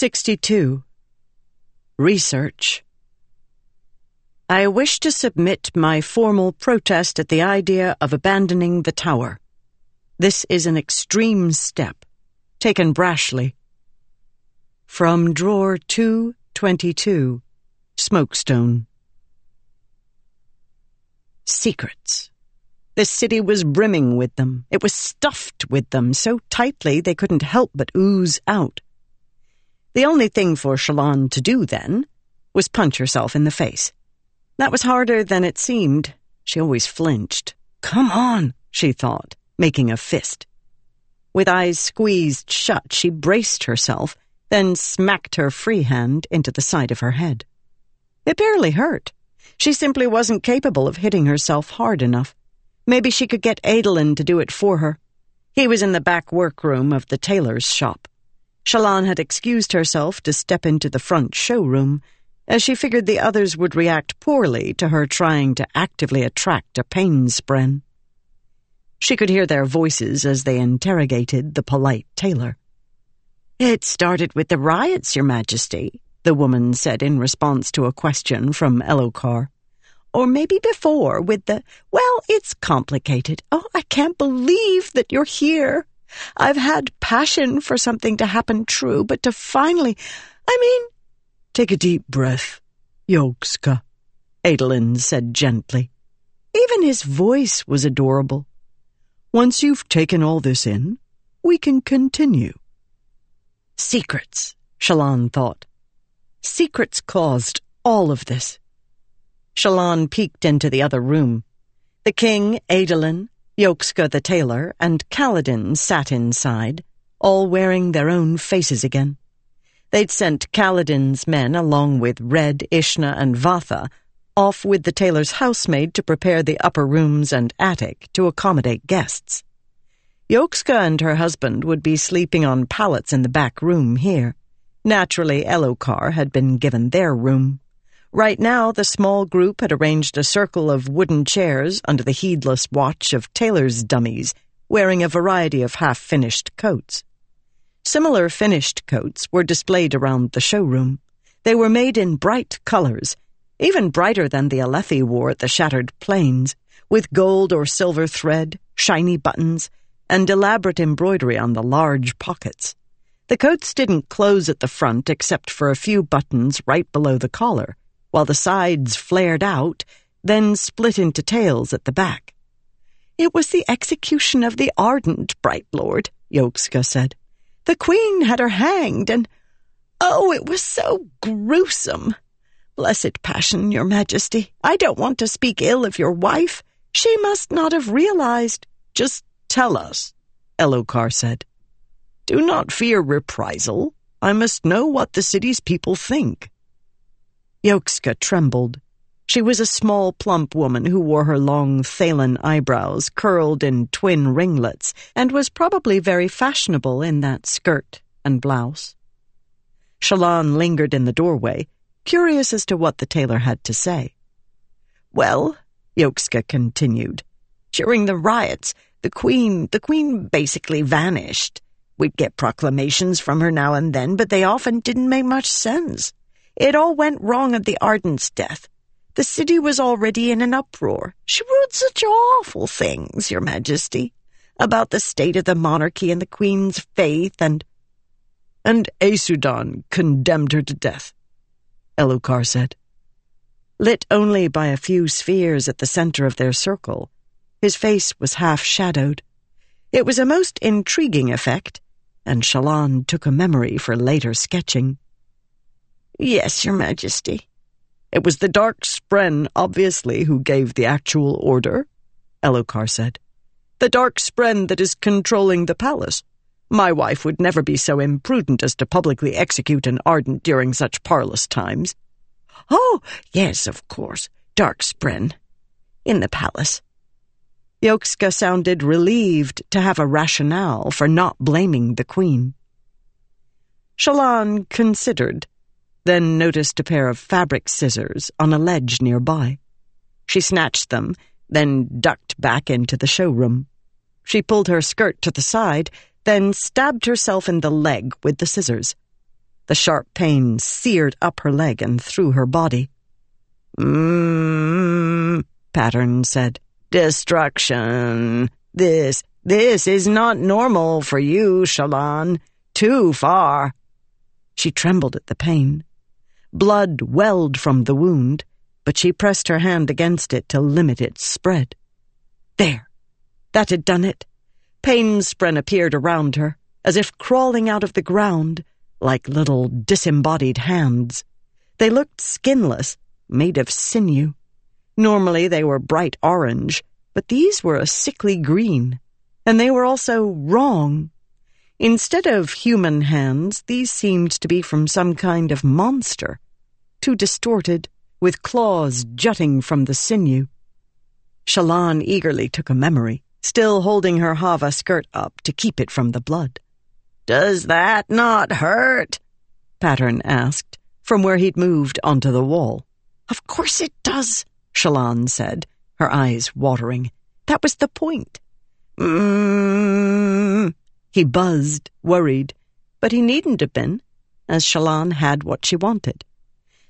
62. Research. I wish to submit my formal protest at the idea of abandoning the tower. This is an extreme step, taken brashly. From drawer 222, Smokestone. Secrets. The city was brimming with them. It was stuffed with them so tightly they couldn't help but ooze out. The only thing for Shallan to do then was punch herself in the face. That was harder than it seemed. She always flinched. Come on, she thought, making a fist. With eyes squeezed shut, she braced herself, then smacked her free hand into the side of her head. It barely hurt. She simply wasn't capable of hitting herself hard enough. Maybe she could get Adolin to do it for her. He was in the back workroom of the tailor's shop. Shallan had excused herself to step into the front showroom, as she figured the others would react poorly to her trying to actively attract a pain spren. She could hear their voices as they interrogated the polite tailor. It started with the riots, Your Majesty, the woman said in response to a question from Elhokar. Or maybe before, with the, well, it's complicated. Oh, I can't believe that you're here. I've had passion for something to happen true, but to finally, I mean, take a deep breath, Yokska, Adolin said gently. Even his voice was adorable. Once you've taken all this in, we can continue. Secrets, Shallan thought. Secrets caused all of this. Shallan peeked into the other room. The king, Adolin, Yokska the tailor, and Kaladin sat inside, all wearing their own faces again. They'd sent Kaladin's men, along with Red, Ishna, and Vathah, off with the tailor's housemaid to prepare the upper rooms and attic to accommodate guests. Yokska and her husband would be sleeping on pallets in the back room here. Naturally, Elhokar had been given their room. Right now, the small group had arranged a circle of wooden chairs under the heedless watch of tailor's dummies, wearing a variety of half-finished coats. Similar finished coats were displayed around the showroom. They were made in bright colors, even brighter than the Alethi wore at the Shattered Plains, with gold or silver thread, shiny buttons, and elaborate embroidery on the large pockets. The coats didn't close at the front except for a few buttons right below the collar, while the sides flared out, then split into tails at the back. It was the execution of the ardent, bright lord, Yokska said. The queen had her hanged, and oh, it was so gruesome. Blessed passion, your majesty. I don't want to speak ill of your wife. She must not have realized. Just Tell us, Elhokar said. Do not fear reprisal. I must know what the city's people think. Yokska trembled. She was a small, plump woman who wore her long Thaylen eyebrows curled in twin ringlets and was probably very fashionable in that skirt and blouse. Shallan lingered in the doorway, curious as to what the tailor had to say. Well, Yokska continued, during the riots, the Queen, the Queen basically vanished. We'd get proclamations from her now and then, but they often didn't make much sense. It all went wrong at the Ardent's death. The city was already in an uproar. She wrote such awful things, Your Majesty, about the state of the monarchy and the Queen's faith and... And Aesudan condemned her to death, Elhokar said. Lit only by a few spheres at the center of their circle, his face was half shadowed. It was a most intriguing effect, and Shallan took a memory for later sketching. Yes, Your Majesty. It was the Dark Spren, obviously, who gave the actual order, Elhokar said. The Dark Spren that is controlling the palace. My wife would never be so imprudent as to publicly execute an ardent during such parlous times. Oh, yes, of course, Dark Spren. In the palace. Yokska sounded relieved to have a rationale for not blaming the Queen. Shallan considered, then noticed a pair of fabric scissors on a ledge nearby. She snatched them, then ducked back into the showroom. She pulled her skirt to the side, then stabbed herself in the leg with the scissors. The sharp pain seared up her leg and through her body. Mmm, Pattern said. Destruction. This, this is not normal for you, Shallan. Too far. She trembled at the pain. Blood welled from the wound, but she pressed her hand against it to limit its spread. There. That had done it. Pain spren appeared around her, as if crawling out of the ground, like little disembodied hands. They looked skinless, made of sinew. Normally they were bright orange, but these were a sickly green, and they were also wrong. Instead of human hands, these seemed to be from some kind of monster, too distorted, with claws jutting from the sinew. Shallan eagerly took a memory, still holding her havah skirt up to keep it from the blood. Does that not hurt? Pattern asked, from where he'd moved onto the wall. Of course it does, Shallan said, her eyes watering. That was the point. Mmm. He buzzed, worried, but he needn't have been, as Shallan had what she wanted.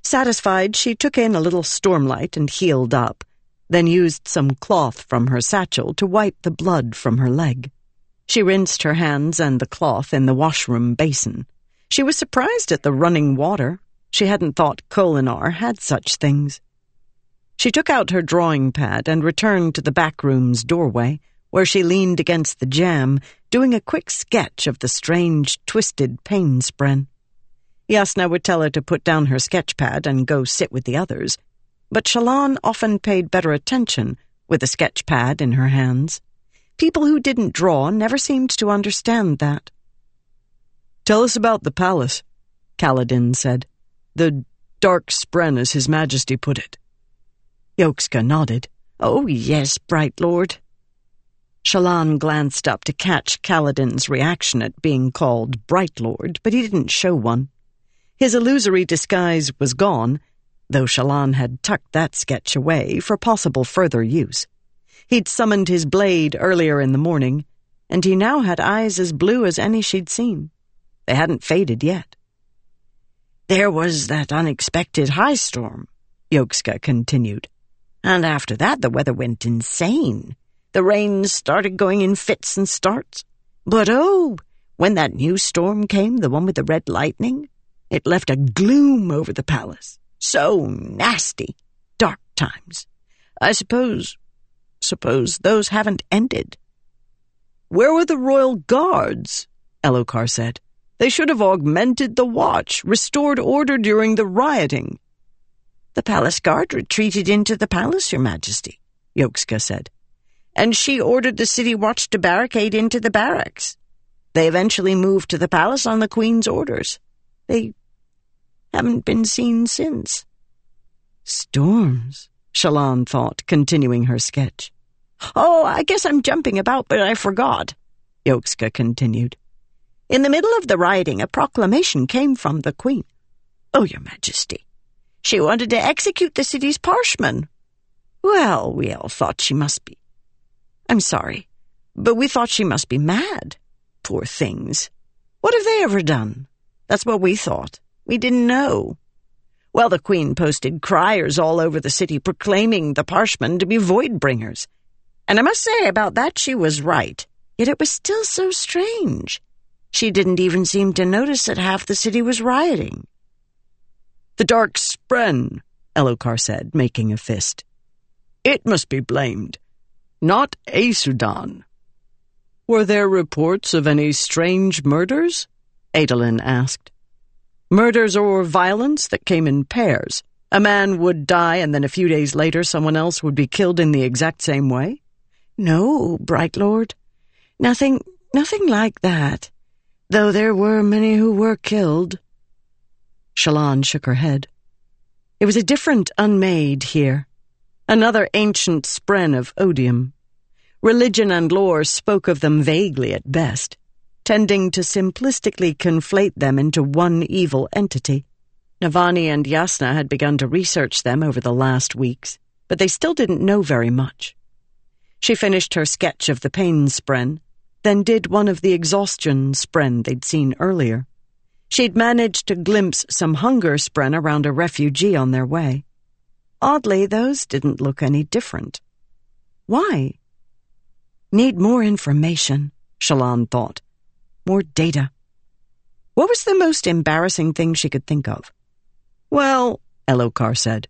Satisfied, she took in a little stormlight and healed up, then used some cloth from her satchel to wipe the blood from her leg. She rinsed her hands and the cloth in the washroom basin. She was surprised at the running water. She hadn't thought Kholinar had such things. She took out her drawing pad and returned to the back room's doorway, where she leaned against the jamb, doing a quick sketch of the strange, twisted pain spren. Jasnah would tell her to put down her sketch pad and go sit with the others, but Shallan often paid better attention with a sketch pad in her hands. People who didn't draw never seemed to understand that. Tell us about the palace, Kaladin said. The dark spren, as His Majesty put it. Yokska nodded. Oh, yes, bright lord. Shallan glanced up to catch Kaladin's reaction at being called Bright Lord, but he didn't show one. His illusory disguise was gone, though Shallan had tucked that sketch away for possible further use. He'd summoned his blade earlier in the morning, and he now had eyes as blue as any she'd seen. They hadn't faded yet. There was that unexpected high storm, Yokska continued. And after that, the weather went insane. The rain started going in fits and starts. But oh, when that new storm came, the one with the red lightning, it left a gloom over the palace. So nasty. Dark times. I suppose, suppose those haven't ended. Where were the royal guards? Elhokar said. They should have augmented the watch, restored order during the rioting. The palace guard retreated into the palace, Your Majesty, Yokska said and she ordered the city watch to barricade into the barracks. They eventually moved to the palace on the Queen's orders. They haven't been seen since. Storms, Shallan thought, continuing her sketch. Oh, I guess I'm jumping about, but I forgot, Yokska continued. In the middle of the rioting, a proclamation came from the Queen. Oh, Your Majesty. She wanted to execute the city's parshmen. Well, we all thought she must be I'm sorry, but we thought she must be mad. Poor things. What have they ever done? That's what we thought. We didn't know. Well, the Queen posted criers all over the city proclaiming the Parshmen to be void bringers. And I must say about that she was right. Yet it was still so strange. She didn't even seem to notice that half the city was rioting. The Dark Spren, Elhokar said, making a fist. It must be blamed not Aesudan. Were there reports of any strange murders? Adolin asked. Murders or violence that came in pairs. A man would die and then a few days later someone else would be killed in the exact same way? No, Bright Lord. Nothing, nothing like that. Though there were many who were killed. Shallan shook her head. It was a different unmade here another ancient spren of odium. Religion and lore spoke of them vaguely at best, tending to simplistically conflate them into one evil entity. Navani and Jasnah had begun to research them over the last weeks, but they still didn't know very much. She finished her sketch of the pain spren, then did one of the exhaustion spren they'd seen earlier. She'd managed to glimpse some hunger spren around a refugee on their way. Oddly, those didn't look any different. Why? Need more information, Shallan thought. More data. What was the most embarrassing thing she could think of? Well, Elhokar said,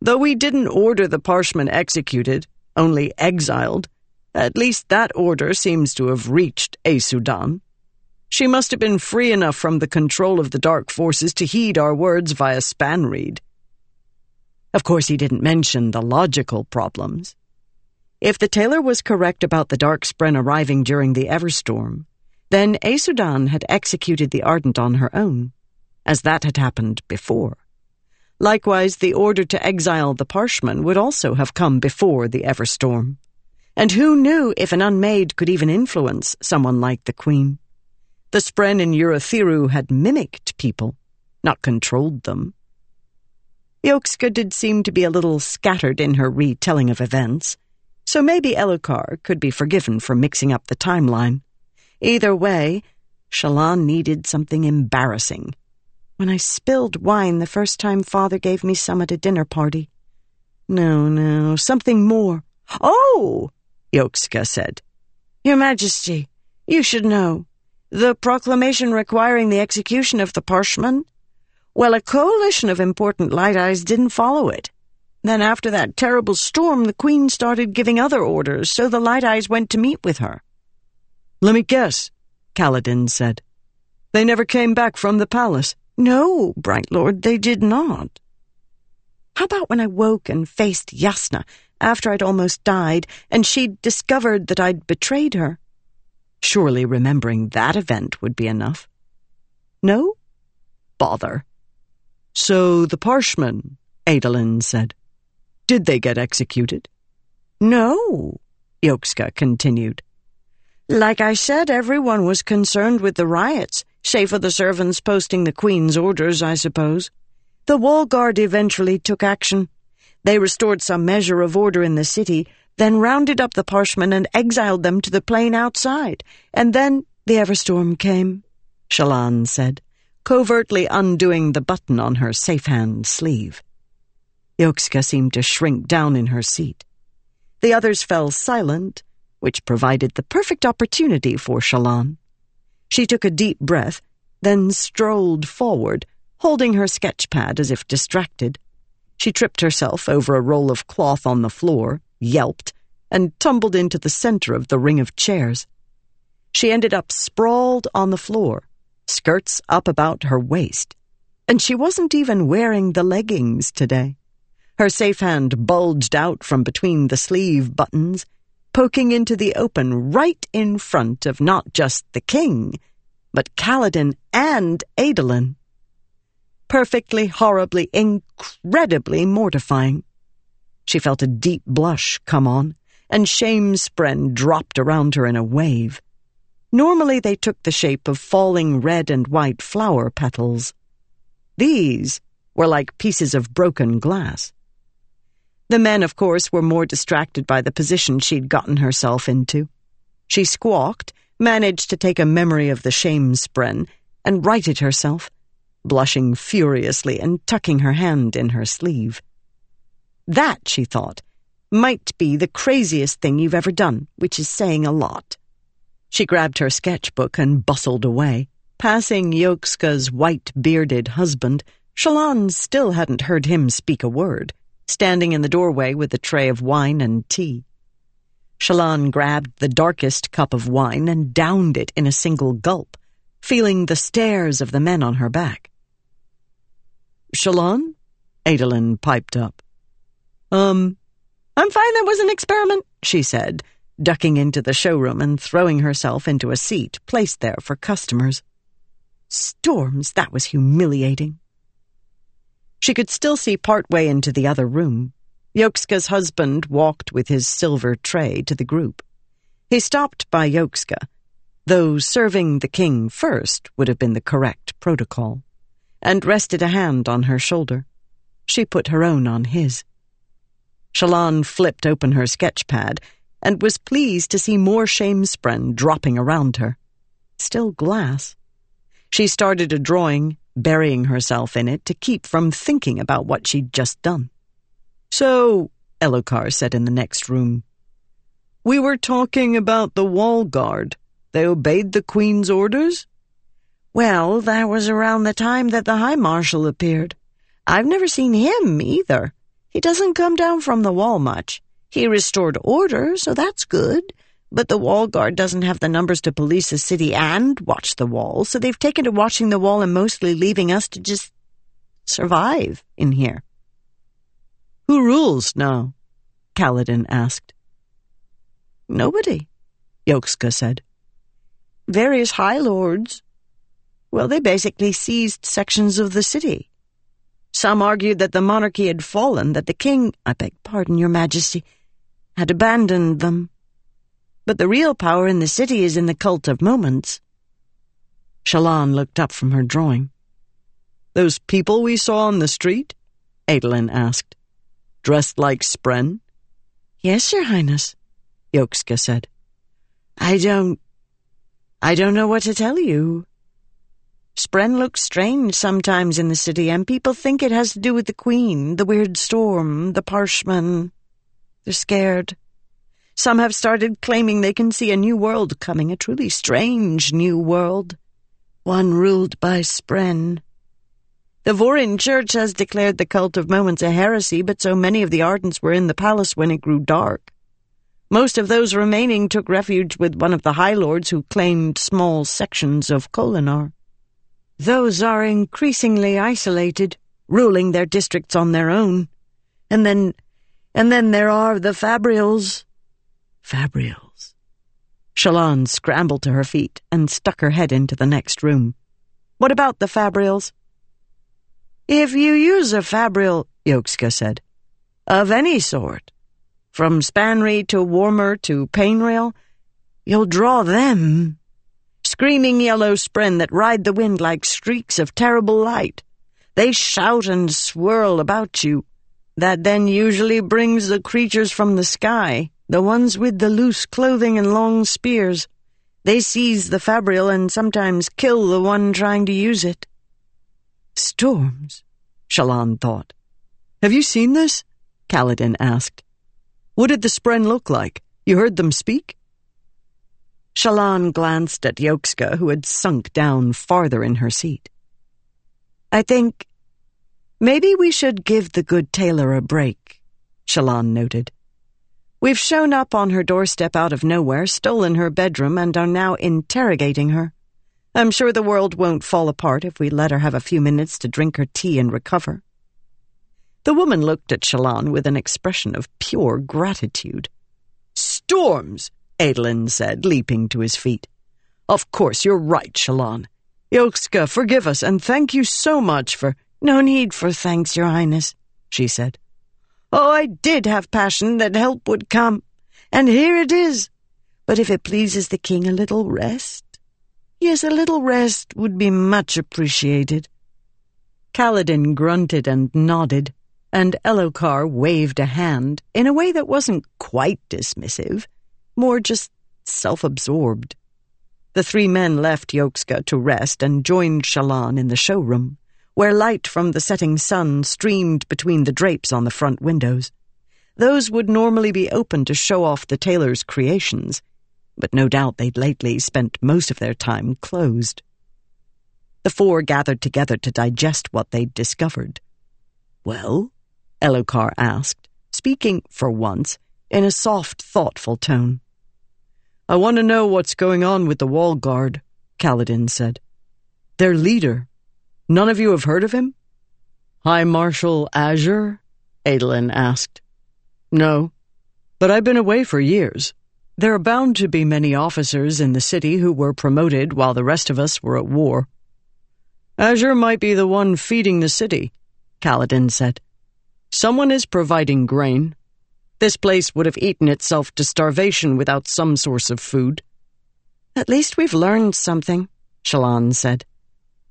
though we didn't order the Parshmen executed, only exiled, at least that order seems to have reached Aesudan. She must have been free enough from the control of the dark forces to heed our words via Spanreed. Of course, he didn't mention the logical problems. If the tailor was correct about the dark spren arriving during the Everstorm, then Aesudan had executed the Ardent on her own, as that had happened before. Likewise, the order to exile the Parshmen would also have come before the Everstorm. And who knew if an unmade could even influence someone like the Queen? The Spren in Urithiru had mimicked people, not controlled them. Yokska did seem to be a little scattered in her retelling of events, so maybe Elhokar could be forgiven for mixing up the timeline. Either way, Shallan needed something embarrassing. When I spilled wine the first time Father gave me some at a dinner party. No, no, something more. Oh, Yokska said. Your Majesty, you should know. The proclamation requiring the execution of the Parshmen? Well, a coalition of important light eyes didn't follow it. Then after that terrible storm, the Queen started giving other orders, so the light eyes went to meet with her. Let me guess, Kaladin said. They never came back from the palace. No, Bright Lord, they did not. How about when I woke and faced Jasnah after I'd almost died, and she'd discovered that I'd betrayed her? Surely remembering that event would be enough. No? Bother. So the Parshmen, Adolin said. Did they get executed? No, Yokska continued. Like I said, everyone was concerned with the riots, save for the servants posting the Queen's orders, I suppose. The wall guard eventually took action. They restored some measure of order in the city, then rounded up the Parshmen and exiled them to the plain outside. And then the Everstorm came, Shallan said, covertly undoing the button on her safe hand sleeve. Yokska seemed to shrink down in her seat. The others fell silent, which provided the perfect opportunity for Shallan. She took a deep breath, then strolled forward, holding her sketch pad as if distracted. She tripped herself over a roll of cloth on the floor, yelped, and tumbled into the center of the ring of chairs. She ended up sprawled on the floor, skirts up about her waist. And she wasn't even wearing the leggings today. Her safe hand bulged out from between the sleeve buttons, poking into the open right in front of not just the king, but Kaladin and Adolin. Perfectly, horribly, incredibly mortifying. She felt a deep blush come on, and shame spren dropped around her in a wave. Normally they took the shape of falling red and white flower petals. These were like pieces of broken glass. The men, of course, were more distracted by the position she'd gotten herself into. She squawked, managed to take a memory of the shame spren, and righted herself, blushing furiously and tucking her hand in her sleeve. That, she thought, might be the craziest thing you've ever done, which is saying a lot. She grabbed her sketchbook and bustled away, passing Yokska's white-bearded husband. Shallan still hadn't heard him speak a word standing in the doorway with a tray of wine and tea. Shallan grabbed the darkest cup of wine and downed it in a single gulp, feeling the stares of the men on her back. Shallan? Adolin piped up. Um, I'm fine, that was an experiment, she said, ducking into the showroom and throwing herself into a seat placed there for customers. Storms, that was humiliating. She could still see part way into the other room. Yokska's husband walked with his silver tray to the group. He stopped by Yokska, though serving the king first would have been the correct protocol, and rested a hand on her shoulder. She put her own on his. Shallan flipped open her sketch pad and was pleased to see more shamespren dropping around her. Still glass. She started a drawing, burying herself in it to keep from thinking about what she'd just done. So, Elhokar said in the next room, we were talking about the wall guard. They obeyed the Queen's orders? Well, that was around the time that the High Marshal appeared. I've never seen him either. He doesn't come down from the wall much. He restored order, so that's good. But the wall guard doesn't have the numbers to police the city and watch the wall, so they've taken to watching the wall and mostly leaving us to just survive in here. Who rules now? Kaladin asked. Nobody, Yokska said. Various high lords. Well, they basically seized sections of the city. Some argued that the monarchy had fallen, that the king, I beg pardon, your majesty, had abandoned them. But the real power in the city is in the cult of moments. Shallan looked up from her drawing. Those people we saw on the street? Adolin asked. Dressed like Spren? Yes, your highness, Yokska said. I don't... I don't know what to tell you. Spren looks strange sometimes in the city, and people think it has to do with the Queen, the weird storm, the Parshmen. They're scared. Some have started claiming they can see a new world coming, a truly strange new world. One ruled by Spren. The Vorin Church has declared the cult of moments a heresy, but so many of the Ardents were in the palace when it grew dark. Most of those remaining took refuge with one of the High Lords who claimed small sections of Kholinar. Those are increasingly isolated, ruling their districts on their own. And then and then there are the Fabrials. Fabrials. Shallan scrambled to her feet and stuck her head into the next room. What about the Fabrials? If you use a Fabrial, Yokska said, of any sort, from Spanreed to Warmer to painrial, you'll draw them. Screaming yellow spren that ride the wind like streaks of terrible light. They shout and swirl about you, that then usually brings the creatures from the sky, the ones with the loose clothing and long spears. They seize the fabrial and sometimes kill the one trying to use it. Storms, Shallan thought. Have you seen this? Kaladin asked. What did the spren look like? You heard them speak? Shallan glanced at Yokska, who had sunk down farther in her seat. I think Maybe we should give the good tailor a break, Shallan noted. We've shown up on her doorstep out of nowhere, stolen her bedroom, and are now interrogating her. I'm sure the world won't fall apart if we let her have a few minutes to drink her tea and recover. The woman looked at Shallan with an expression of pure gratitude. Storms, Adolin said, leaping to his feet. Of course, you're right, Shallan. Yokska, forgive us, and thank you so much for... No need for thanks, Your Highness, she said. Oh, I did have passion that help would come, and here it is. But if it pleases the king, a little rest? Yes, a little rest would be much appreciated. Kaladin grunted and nodded, and Elhokar waved a hand in a way that wasn't quite dismissive, more just self-absorbed. The three men left Yokska to rest and joined Shallan in the showroom where light from the setting sun streamed between the drapes on the front windows. Those would normally be open to show off the tailor's creations, but no doubt they'd lately spent most of their time closed. The four gathered together to digest what they'd discovered. Well? Elhokar asked, speaking, for once, in a soft, thoughtful tone. I want to know what's going on with the wall guard, Kaladin said. Their leader, None of you have heard of him? High Marshal Azure? Adolin asked. No, but I've been away for years. There are bound to be many officers in the city who were promoted while the rest of us were at war. Azure might be the one feeding the city, Kaladin said. Someone is providing grain. This place would have eaten itself to starvation without some source of food. At least we've learned something, Shallan said.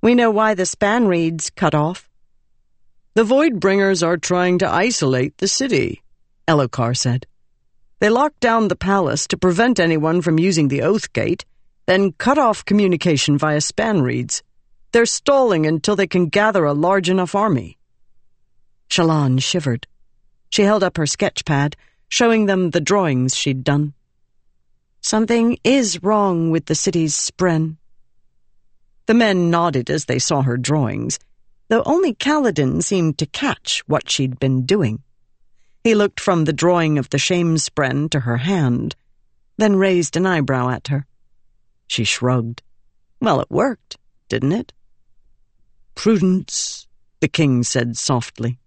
We know why the Spanreeds cut off. The Voidbringers are trying to isolate the city, Elhokar said. They locked down the palace to prevent anyone from using the Oath Gate, then cut off communication via Spanreeds. They're stalling until they can gather a large enough army. Shallan shivered. She held up her sketch pad, showing them the drawings she'd done. Something is wrong with the city's spren. The men nodded as they saw her drawings, though only Kaladin seemed to catch what she'd been doing. He looked from the drawing of the Shamespren to her hand, then raised an eyebrow at her. She shrugged. Well, it worked, didn't it? Prudence, the king said softly.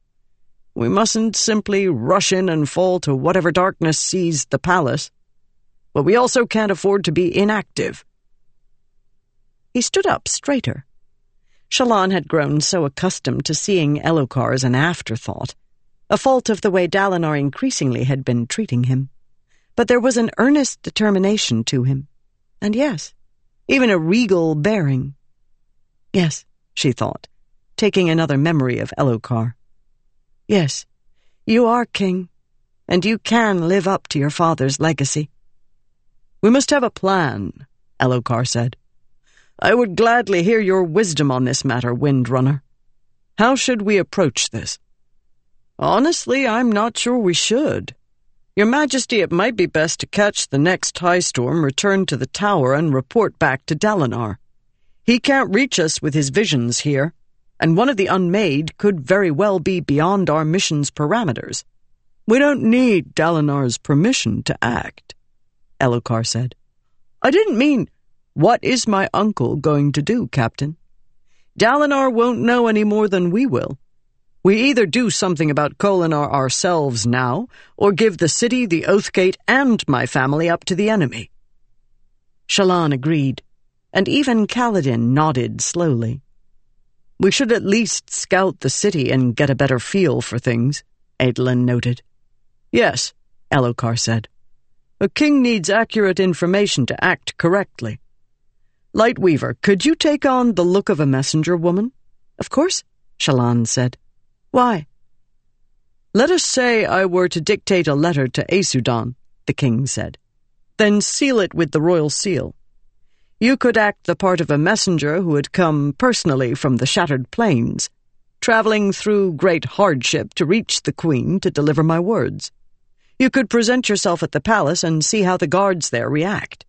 We mustn't simply rush in and fall to whatever darkness seized the palace. But we also can't afford to be inactive. He stood up straighter. Shallan had grown so accustomed to seeing Elhokar as an afterthought, a fault of the way Dalinar increasingly had been treating him. But there was an earnest determination to him. And yes, even a regal bearing. Yes, she thought, taking another memory of Elhokar. Yes, you are king, and you can live up to your father's legacy. We must have a plan, Elhokar said. I would gladly hear your wisdom on this matter, Windrunner. How should we approach this? Honestly, I'm not sure we should. Your Majesty, it might be best to catch the next high storm, return to the tower, and report back to Dalinar. He can't reach us with his visions here, and one of the unmade could very well be beyond our mission's parameters. We don't need Dalinar's permission to act, Elhokar said. I didn't mean, what is my uncle going to do, Captain? Dalinar won't know any more than we will. We either do something about Kholinar ourselves now, or give the city, the Oathgate, and my family up to the enemy. Shallan agreed, and even Kaladin nodded slowly. We should at least scout the city and get a better feel for things, Adolin noted. Yes, Elhokar said. A king needs accurate information to act correctly. Lightweaver, could you take on the look of a messenger woman? Of course, Shallan said. Why? Let us say I were to dictate a letter to Aesudan, the king said. Then seal it with the royal seal. You could act the part of a messenger who had come personally from the Shattered Plains, traveling through great hardship to reach the Queen to deliver my words. You could present yourself at the palace and see how the guards there react.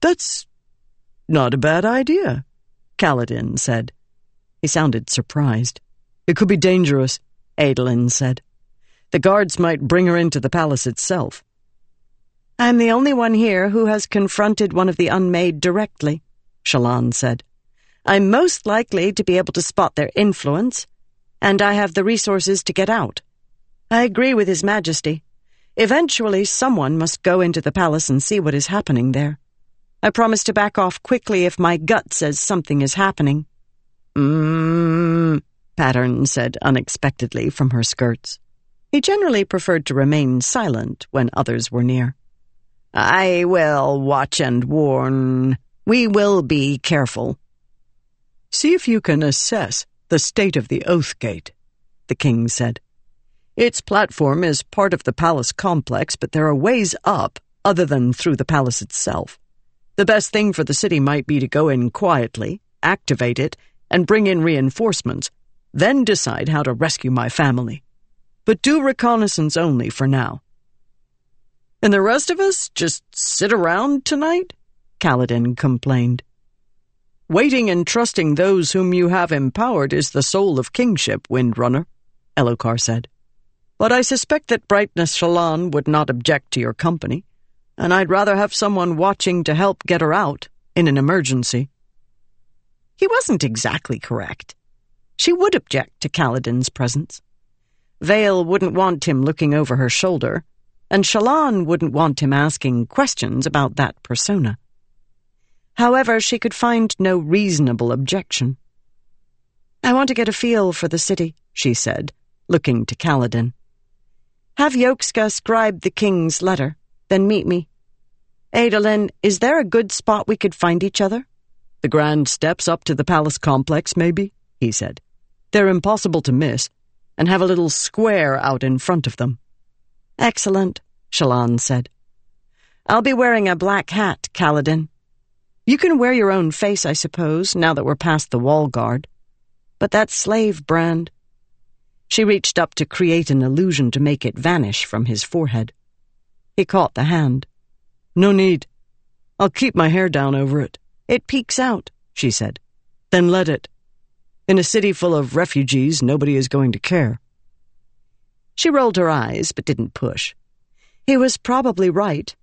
That's not a bad idea, Kaladin said. He sounded surprised. It could be dangerous, Adolin said. The guards might bring her into the palace itself. I'm the only one here who has confronted one of the unmade directly, Shallan said. I'm most likely to be able to spot their influence, and I have the resources to get out. I agree with His Majesty. Eventually, someone must go into the palace and see what is happening there. I promise to back off quickly if my gut says something is happening. Mmm, Pattern said unexpectedly from her skirts. He generally preferred to remain silent when others were near. I will watch and warn. We will be careful. See if you can assess the state of the Oath Gate, the king said. Its platform is part of the palace complex, but there are ways up other than through the palace itself. The best thing for the city might be to go in quietly, activate it, and bring in reinforcements, then decide how to rescue my family. But do reconnaissance only for now. And the rest of us just sit around tonight? Kaladin complained. Waiting and trusting those whom you have empowered is the soul of kingship, Windrunner, Elhokar said. But I suspect that Brightness Shallan would not object to your company, and I'd rather have someone watching to help get her out in an emergency. He wasn't exactly correct. She would object to Kaladin's presence. Veil wouldn't want him looking over her shoulder, and Shallan wouldn't want him asking questions about that persona. However, she could find no reasonable objection. I want to get a feel for the city, she said, looking to Kaladin. Have Yokska scribe the king's letter, then meet me. Adolin, is there a good spot we could find each other? The grand steps up to the palace complex, maybe, he said. They're impossible to miss, and have a little square out in front of them. Excellent, Shallan said. I'll be wearing a black hat, Kaladin. You can wear your own face, I suppose, now that we're past the wall guard. But that slave brand. She reached up to create an illusion to make it vanish from his forehead. He caught the hand. No need. I'll keep my hair down over it. It peeks out, she said. Then let it. In a city full of refugees, nobody is going to care. She rolled her eyes, but didn't push. He was probably right.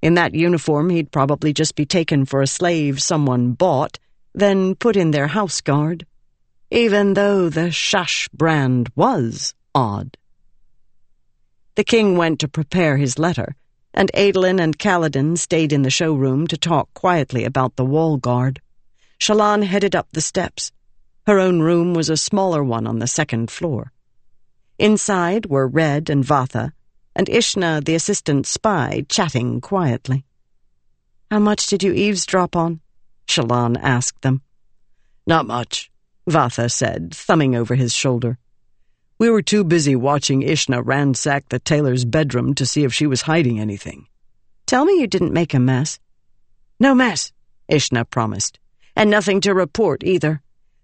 In that uniform, he'd probably just be taken for a slave someone bought, then put in their house guard even though the Shash brand was odd. The king went to prepare his letter, and Adolin and Kaladin stayed in the showroom to talk quietly about the wall guard. Shallan headed up the steps. Her own room was a smaller one on the second floor. Inside were Red and Vathah, and Ishna, the assistant spy, chatting quietly. How much did you eavesdrop on? Shallan asked them. Not much. Vathah said, thumbing over his shoulder. We were too busy watching Ishna ransack the tailor's bedroom to see if she was hiding anything. Tell me you didn't make a mess. No mess, Ishna promised. And nothing to report either.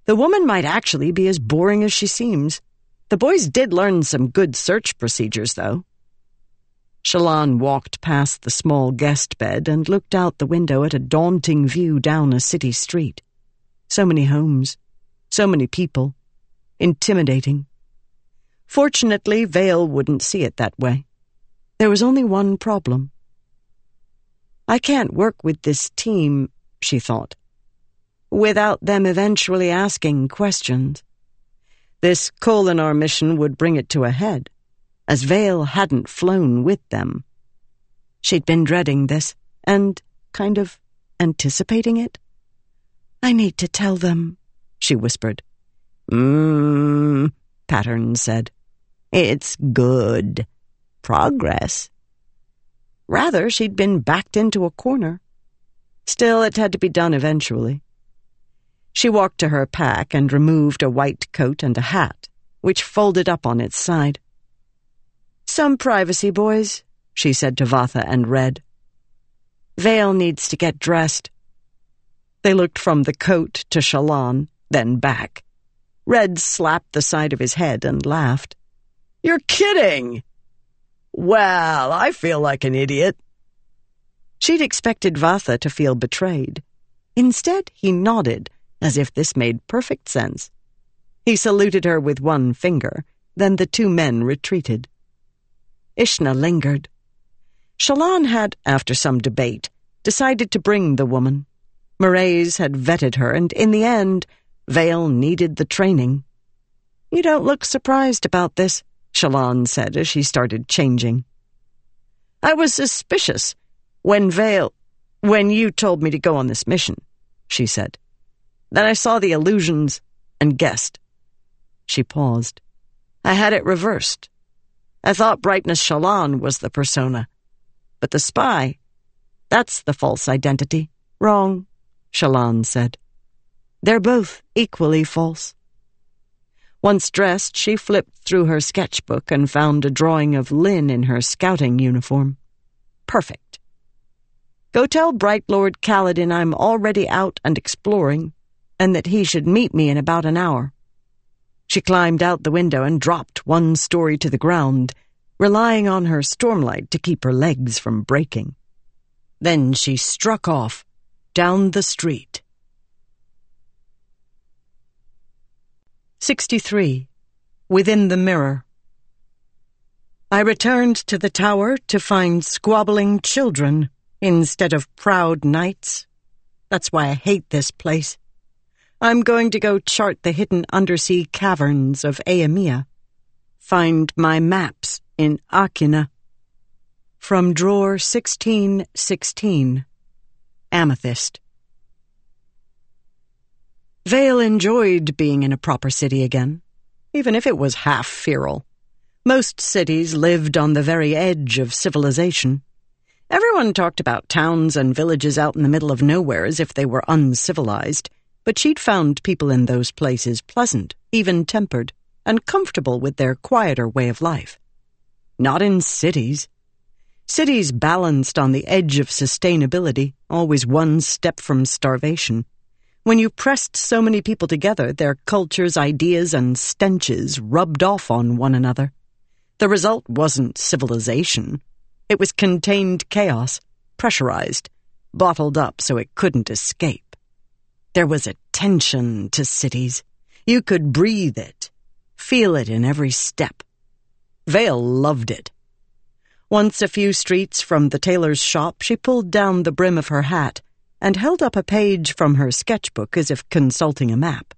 The woman might actually be as boring as she seems. The boys did learn some good search procedures, though. Shallan walked past the small guest bed and looked out the window at a daunting view down a city street. So many homes, so many people. Intimidating. Fortunately, Veil wouldn't see it that way. There was only one problem. I can't work with this team, she thought, without them eventually asking questions. This Kholinar mission would bring it to a head, as Veil hadn't flown with them. She'd been dreading this, and kind of anticipating it. I need to tell them, she whispered. Mmm, Pattern said. It's good. Progress. Rather, she'd been backed into a corner. Still, it had to be done eventually. She walked to her pack and removed a white coat and a hat, which folded up on its side. Some privacy, boys, she said to Vathah and Red. Veil needs to get dressed. They looked from the coat to Shallan, then back. Red slapped the side of his head and laughed. You're kidding! Well, I feel like an idiot. She'd expected Vathah to feel betrayed. Instead, he nodded, as if this made perfect sense. He saluted her with one finger, then the two men retreated. Ishna lingered. Shallan had, after some debate, decided to bring the woman. Mraize had vetted her, and in the end, Veil needed the training. You don't look surprised about this, Shallan said as she started changing. I was suspicious when Veil, when you told me to go on this mission, she said. Then I saw the illusions and guessed. She paused. I had it reversed. I thought Brightness Shallan was the persona. But the spy, that's the false identity. Wrong, Shallan said. They're both equally false. Once dressed, she flipped through her sketchbook and found a drawing of Lyn in her scouting uniform. Perfect. Go tell Bright Lord Kaladin I'm already out and exploring, and that he should meet me in about an hour. She climbed out the window and dropped one story to the ground, relying on her stormlight to keep her legs from breaking. Then she struck off, down the street. 63. Within the Mirror. I returned to the tower to find squabbling children instead of proud knights. That's why I hate this place. I'm going to go chart the hidden undersea caverns of Aimia. Find my maps in Akinah. From drawer 1616. Amethyst. Veil enjoyed being in a proper city again, even if it was half feral. Most cities lived on the very edge of civilization. Everyone talked about towns and villages out in the middle of nowhere as if they were uncivilized, but she'd found people in those places pleasant, even tempered, and comfortable with their quieter way of life. Not in cities. Cities balanced on the edge of sustainability, always one step from starvation. When you pressed so many people together, their cultures, ideas, and stenches rubbed off on one another. The result wasn't civilization. It was contained chaos, pressurized, bottled up so it couldn't escape. There was a tension to cities. You could breathe it, feel it in every step. Veil loved it. Once a few streets from the tailor's shop, she pulled down the brim of her hat and held up a page from her sketchbook as if consulting a map.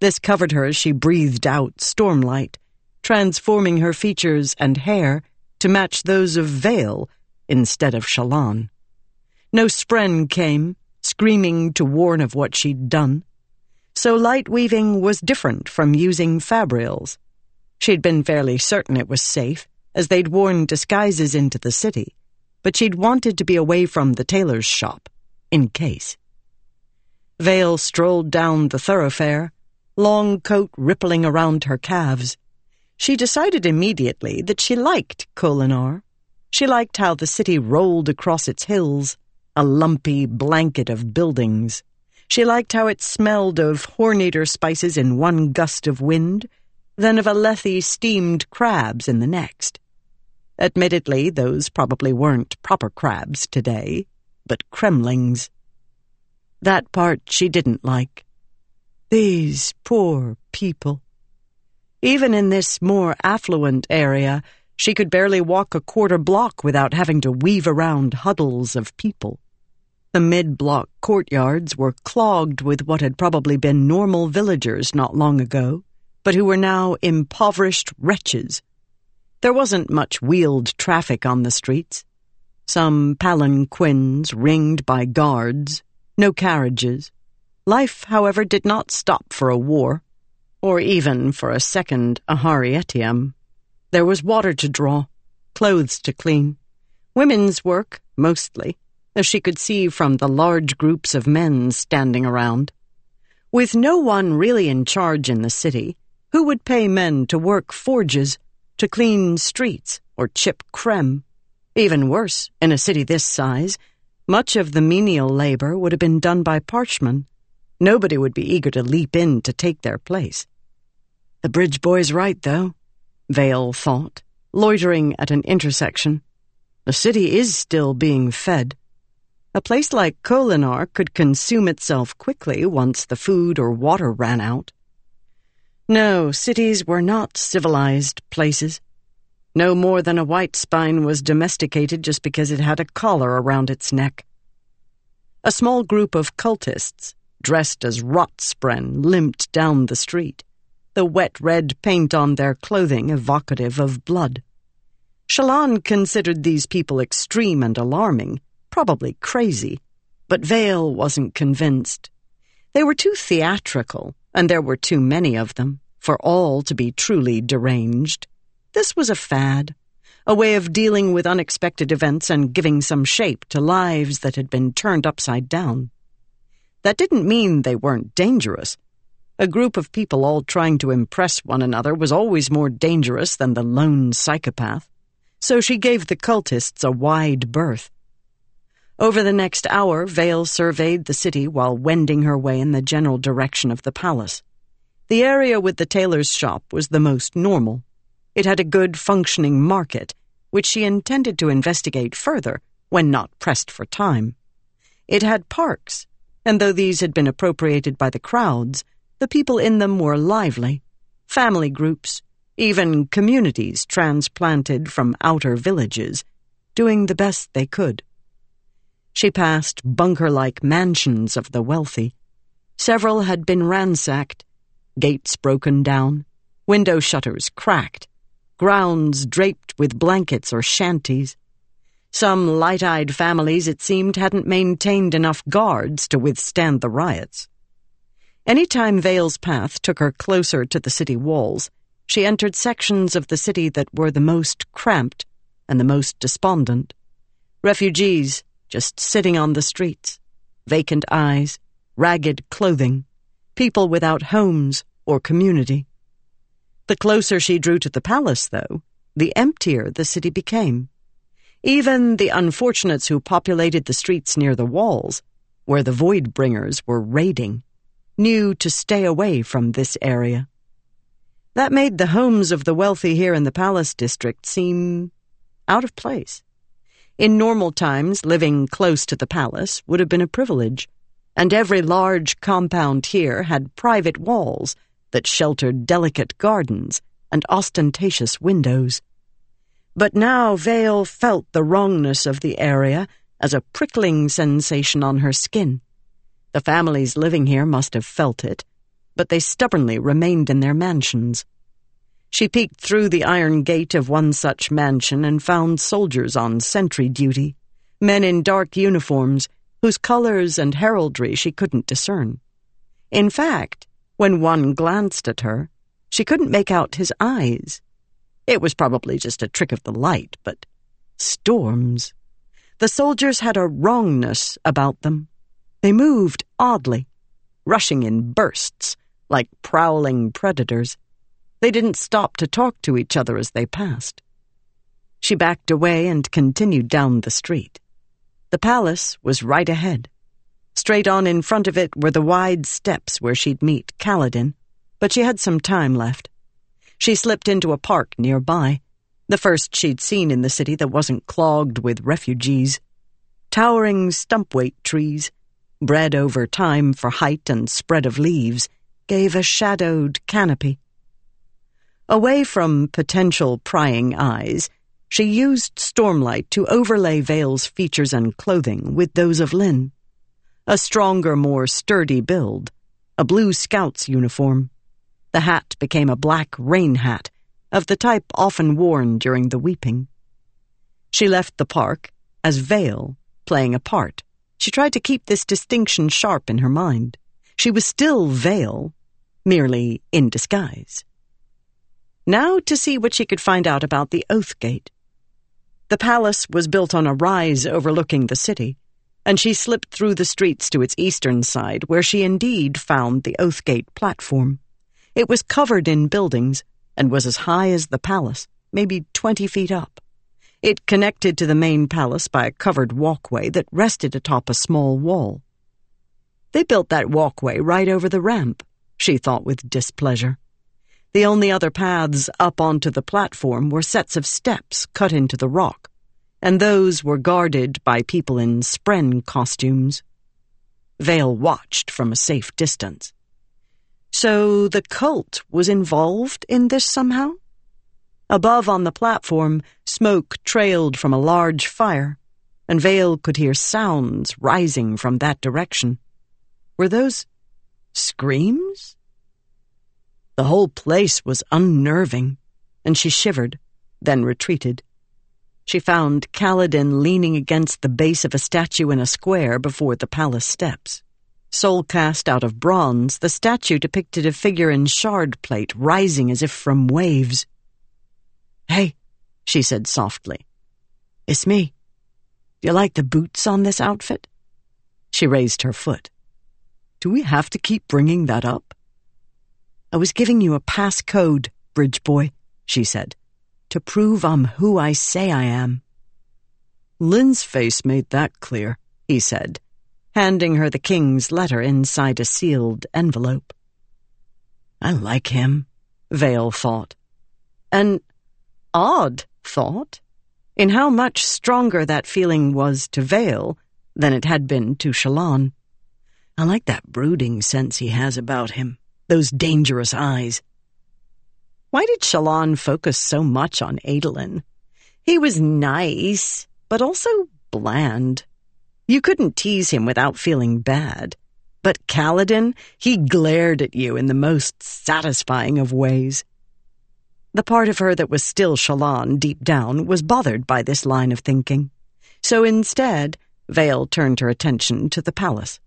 This covered her as she breathed out stormlight, transforming her features and hair to match those of Veil instead of Shallan. No spren came, screaming to warn of what she'd done. So light weaving was different from using fabrials. She'd been fairly certain it was safe, as they'd worn disguises into the city, but she'd wanted to be away from the tailor's shop, in case. Veil strolled down the thoroughfare, long coat rippling around her calves. She decided immediately that she liked Kholinar. She liked how the city rolled across its hills, a lumpy blanket of buildings. She liked how it smelled of Horneater spices in one gust of wind, then of Alethi steamed crabs in the next. Admittedly, those probably weren't proper crabs today, but cremlings. That part she didn't like. These poor people. Even in this more affluent area, she could barely walk a quarter block without having to weave around huddles of people. The mid block courtyards were clogged with what had probably been normal villagers not long ago, but who were now impoverished wretches. There wasn't much wheeled traffic on the streets. Some palanquins ringed by guards, no carriages. Life, however, did not stop for a war or even for a second Aharietiam. There was water to draw, clothes to clean, women's work, mostly, as she could see from the large groups of men standing around. With no one really in charge in the city, who would pay men to work forges, to clean streets, or chip crem? Even worse, in a city this size, much of the menial labor would have been done by parshmen, Nobody would be eager to leap in to take their place. The bridge boy's right, though, Veil thought, loitering at an intersection. The city is still being fed. A place like Kholinar could consume itself quickly once the food or water ran out. No, cities were not civilized places. No more than a white spine was domesticated just because it had a collar around its neck. A small group of cultists dressed as Rotspren, limped down the street, the wet red paint on their clothing evocative of blood. Shallan considered these people extreme and alarming, probably crazy, but Veil wasn't convinced. They were too theatrical, and there were too many of them, for all to be truly deranged. This was a fad, a way of dealing with unexpected events and giving some shape to lives that had been turned upside down. That didn't mean they weren't dangerous. A group of people all trying to impress one another was always more dangerous than the lone psychopath, so she gave the cultists a wide berth. Over the next hour, Veil surveyed the city while wending her way in the general direction of the palace. The area with the tailor's shop was the most normal. It had a good functioning market, which she intended to investigate further when not pressed for time. It had parks, and though these had been appropriated by the crowds, the people in them were lively. Family groups, even communities transplanted from outer villages, doing the best they could. She passed bunker like mansions of the wealthy. Several had been ransacked, gates broken down, window shutters cracked, grounds draped with blankets or shanties. Some light eyed families, it seemed, hadn't maintained enough guards to withstand the riots. Any time Veil's path took her closer to the city walls, she entered sections of the city that were the most cramped and the most despondent. Refugees just sitting on the streets, vacant eyes, ragged clothing, people without homes or community. The closer she drew to the palace, though, the emptier the city became. Even the unfortunates who populated the streets near the walls, where the Void Bringers were raiding, knew to stay away from this area. That made the homes of the wealthy here in the Palace District seem out of place. In normal times, living close to the palace would have been a privilege, and every large compound here had private walls that sheltered delicate gardens and ostentatious windows. But now Veil felt the wrongness of the area as a prickling sensation on her skin. The families living here must have felt it, but they stubbornly remained in their mansions. She peeked through the iron gate of one such mansion and found soldiers on sentry duty, men in dark uniforms whose colors and heraldry she couldn't discern. In fact, when one glanced at her, she couldn't make out his eyes. It was probably just a trick of the light, but storms. The soldiers had a wrongness about them. They moved oddly, rushing in bursts, like prowling predators. They didn't stop to talk to each other as they passed. She backed away and continued down the street. The palace was right ahead. Straight on in front of it were the wide steps where she'd meet Kaladin, but she had some time left. She slipped into a park nearby, the first she'd seen in the city that wasn't clogged with refugees. Towering stump-weight trees, bred over time for height and spread of leaves, gave a shadowed canopy. Away from potential prying eyes, she used Stormlight to overlay Veil's features and clothing with those of Lyn. A stronger, more sturdy build, a blue scout's uniform. The hat became a black rain hat, of the type often worn during the weeping. She left the park as Veil, playing a part. She tried to keep this distinction sharp in her mind. She was still Veil, merely in disguise. Now to see what she could find out about the Oath Gate. The palace was built on a rise overlooking the city, and she slipped through the streets to its eastern side, where she indeed found the Oathgate platform. It was covered in buildings and was as high as the palace, maybe twenty feet up. It connected to the main palace by a covered walkway that rested atop a small wall. They built that walkway right over the ramp, she thought with displeasure. The only other paths up onto the platform were sets of steps cut into the rock, and those were guarded by people in spren costumes. Veil watched from a safe distance. So the cult was involved in this somehow? Above on the platform, smoke trailed from a large fire, and Veil could hear sounds rising from that direction. Were those screams? The whole place was unnerving, and she shivered, then retreated. She found Kaladin leaning against the base of a statue in a square before the palace steps. Soul cast out of bronze, the statue depicted a figure in shard plate rising as if from waves. Hey, she said softly. It's me. Do you like the boots on this outfit? She raised her foot. Do we have to keep bringing that up? I was giving you a passcode, bridge boy, she said, to prove I'm who I say I am. Lyn's face made that clear, he said, handing her the king's letter inside a sealed envelope. I like him, Veil thought. An odd thought, in how much stronger that feeling was to Veil than it had been to Shallan. I like that brooding sense he has about him those dangerous eyes. Why did Shallan focus so much on Adolin? He was nice, but also bland. You couldn't tease him without feeling bad. But Kaladin, he glared at you in the most satisfying of ways. The part of her that was still Shallan deep down was bothered by this line of thinking. So instead, Veil turned her attention to the palace.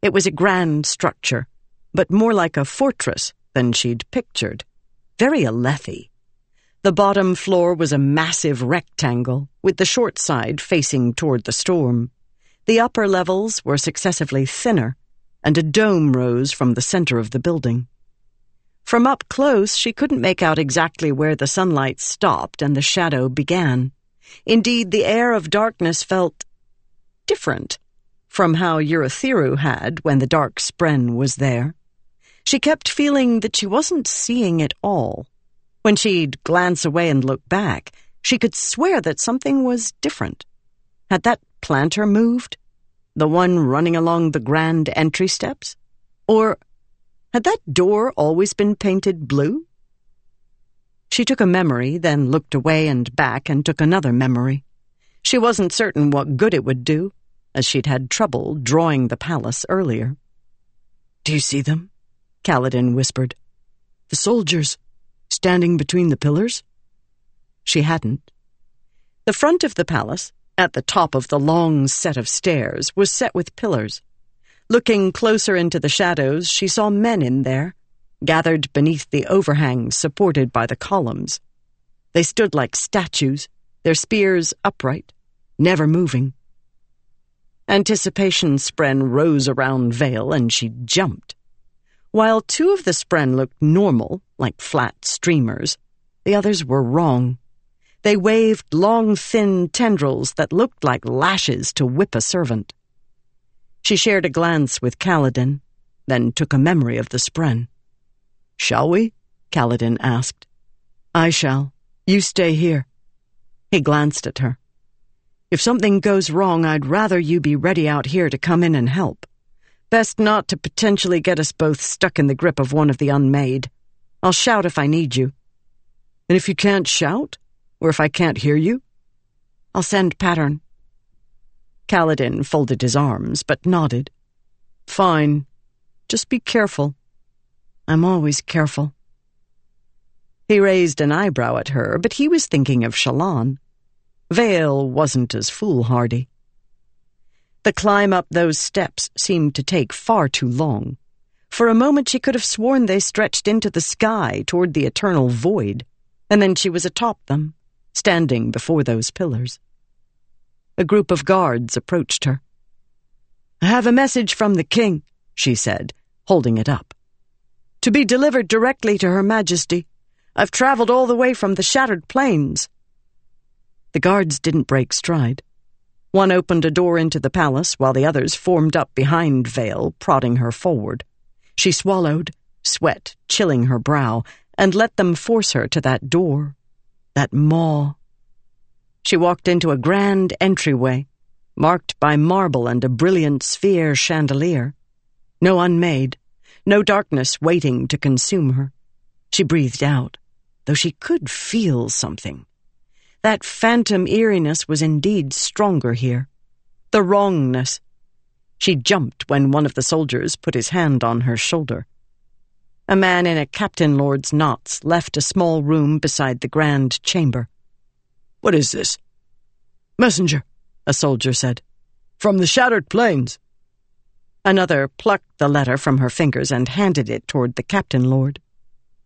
It was a grand structure, but more like a fortress than she'd pictured. Very Alethi. The bottom floor was a massive rectangle, with the short side facing toward the storm. The upper levels were successively thinner, and a dome rose from the center of the building. From up close, she couldn't make out exactly where the sunlight stopped and the shadow began. Indeed, the air of darkness felt different from how Urithiru had when the dark spren was there. She kept feeling that she wasn't seeing it all. When she'd glance away and look back, she could swear that something was different. Had that planter moved? The one running along the grand entry steps? Or had that door always been painted blue? She took a memory, then looked away and back and took another memory. She wasn't certain what good it would do, as she'd had trouble drawing the palace earlier. Do you see them? Kaladin whispered. The soldiers, standing between the pillars? She hadn't. The front of the palace, at the top of the long set of stairs, was set with pillars. Looking closer into the shadows, she saw men in there, gathered beneath the overhang supported by the columns. They stood like statues, their spears upright, never moving. Anticipation spren rose around Veil and she jumped. While two of the spren looked normal, like flat streamers, the others were wrong. They waved long, thin tendrils that looked like lashes to whip a servant. She shared a glance with Kaladin, then took a memory of the spren. Shall we? Kaladin asked. I shall. You stay here. He glanced at her. If something goes wrong, I'd rather you be ready out here to come in and help. Best not to potentially get us both stuck in the grip of one of the unmade. I'll shout if I need you. And if you can't shout? Or if I can't hear you? I'll send pattern. Kaladin folded his arms, but nodded. Fine. Just be careful. I'm always careful. He raised an eyebrow at her, but he was thinking of Shallan. Veil wasn't as foolhardy. The climb up those steps seemed to take far too long. For a moment she could have sworn they stretched into the sky toward the eternal void, and then she was atop them, standing before those pillars. A group of guards approached her. I have a message from the king, she said, holding it up. To be delivered directly to Her Majesty. I've traveled all the way from the Shattered Plains. The guards didn't break stride. One opened a door into the palace while the others formed up behind Veil, prodding her forward. She swallowed, sweat chilling her brow, and let them force her to that door, that maw. She walked into a grand entryway, marked by marble and a brilliant sphere chandelier. No unmade, no darkness waiting to consume her. She breathed out, though she could feel something. That phantom eeriness was indeed stronger here. The wrongness. She jumped when one of the soldiers put his hand on her shoulder. A man in a captain lord's knots left a small room beside the grand chamber. What is this? Messenger, a soldier said. From the shattered plains. Another plucked the letter from her fingers and handed it toward the captain lord.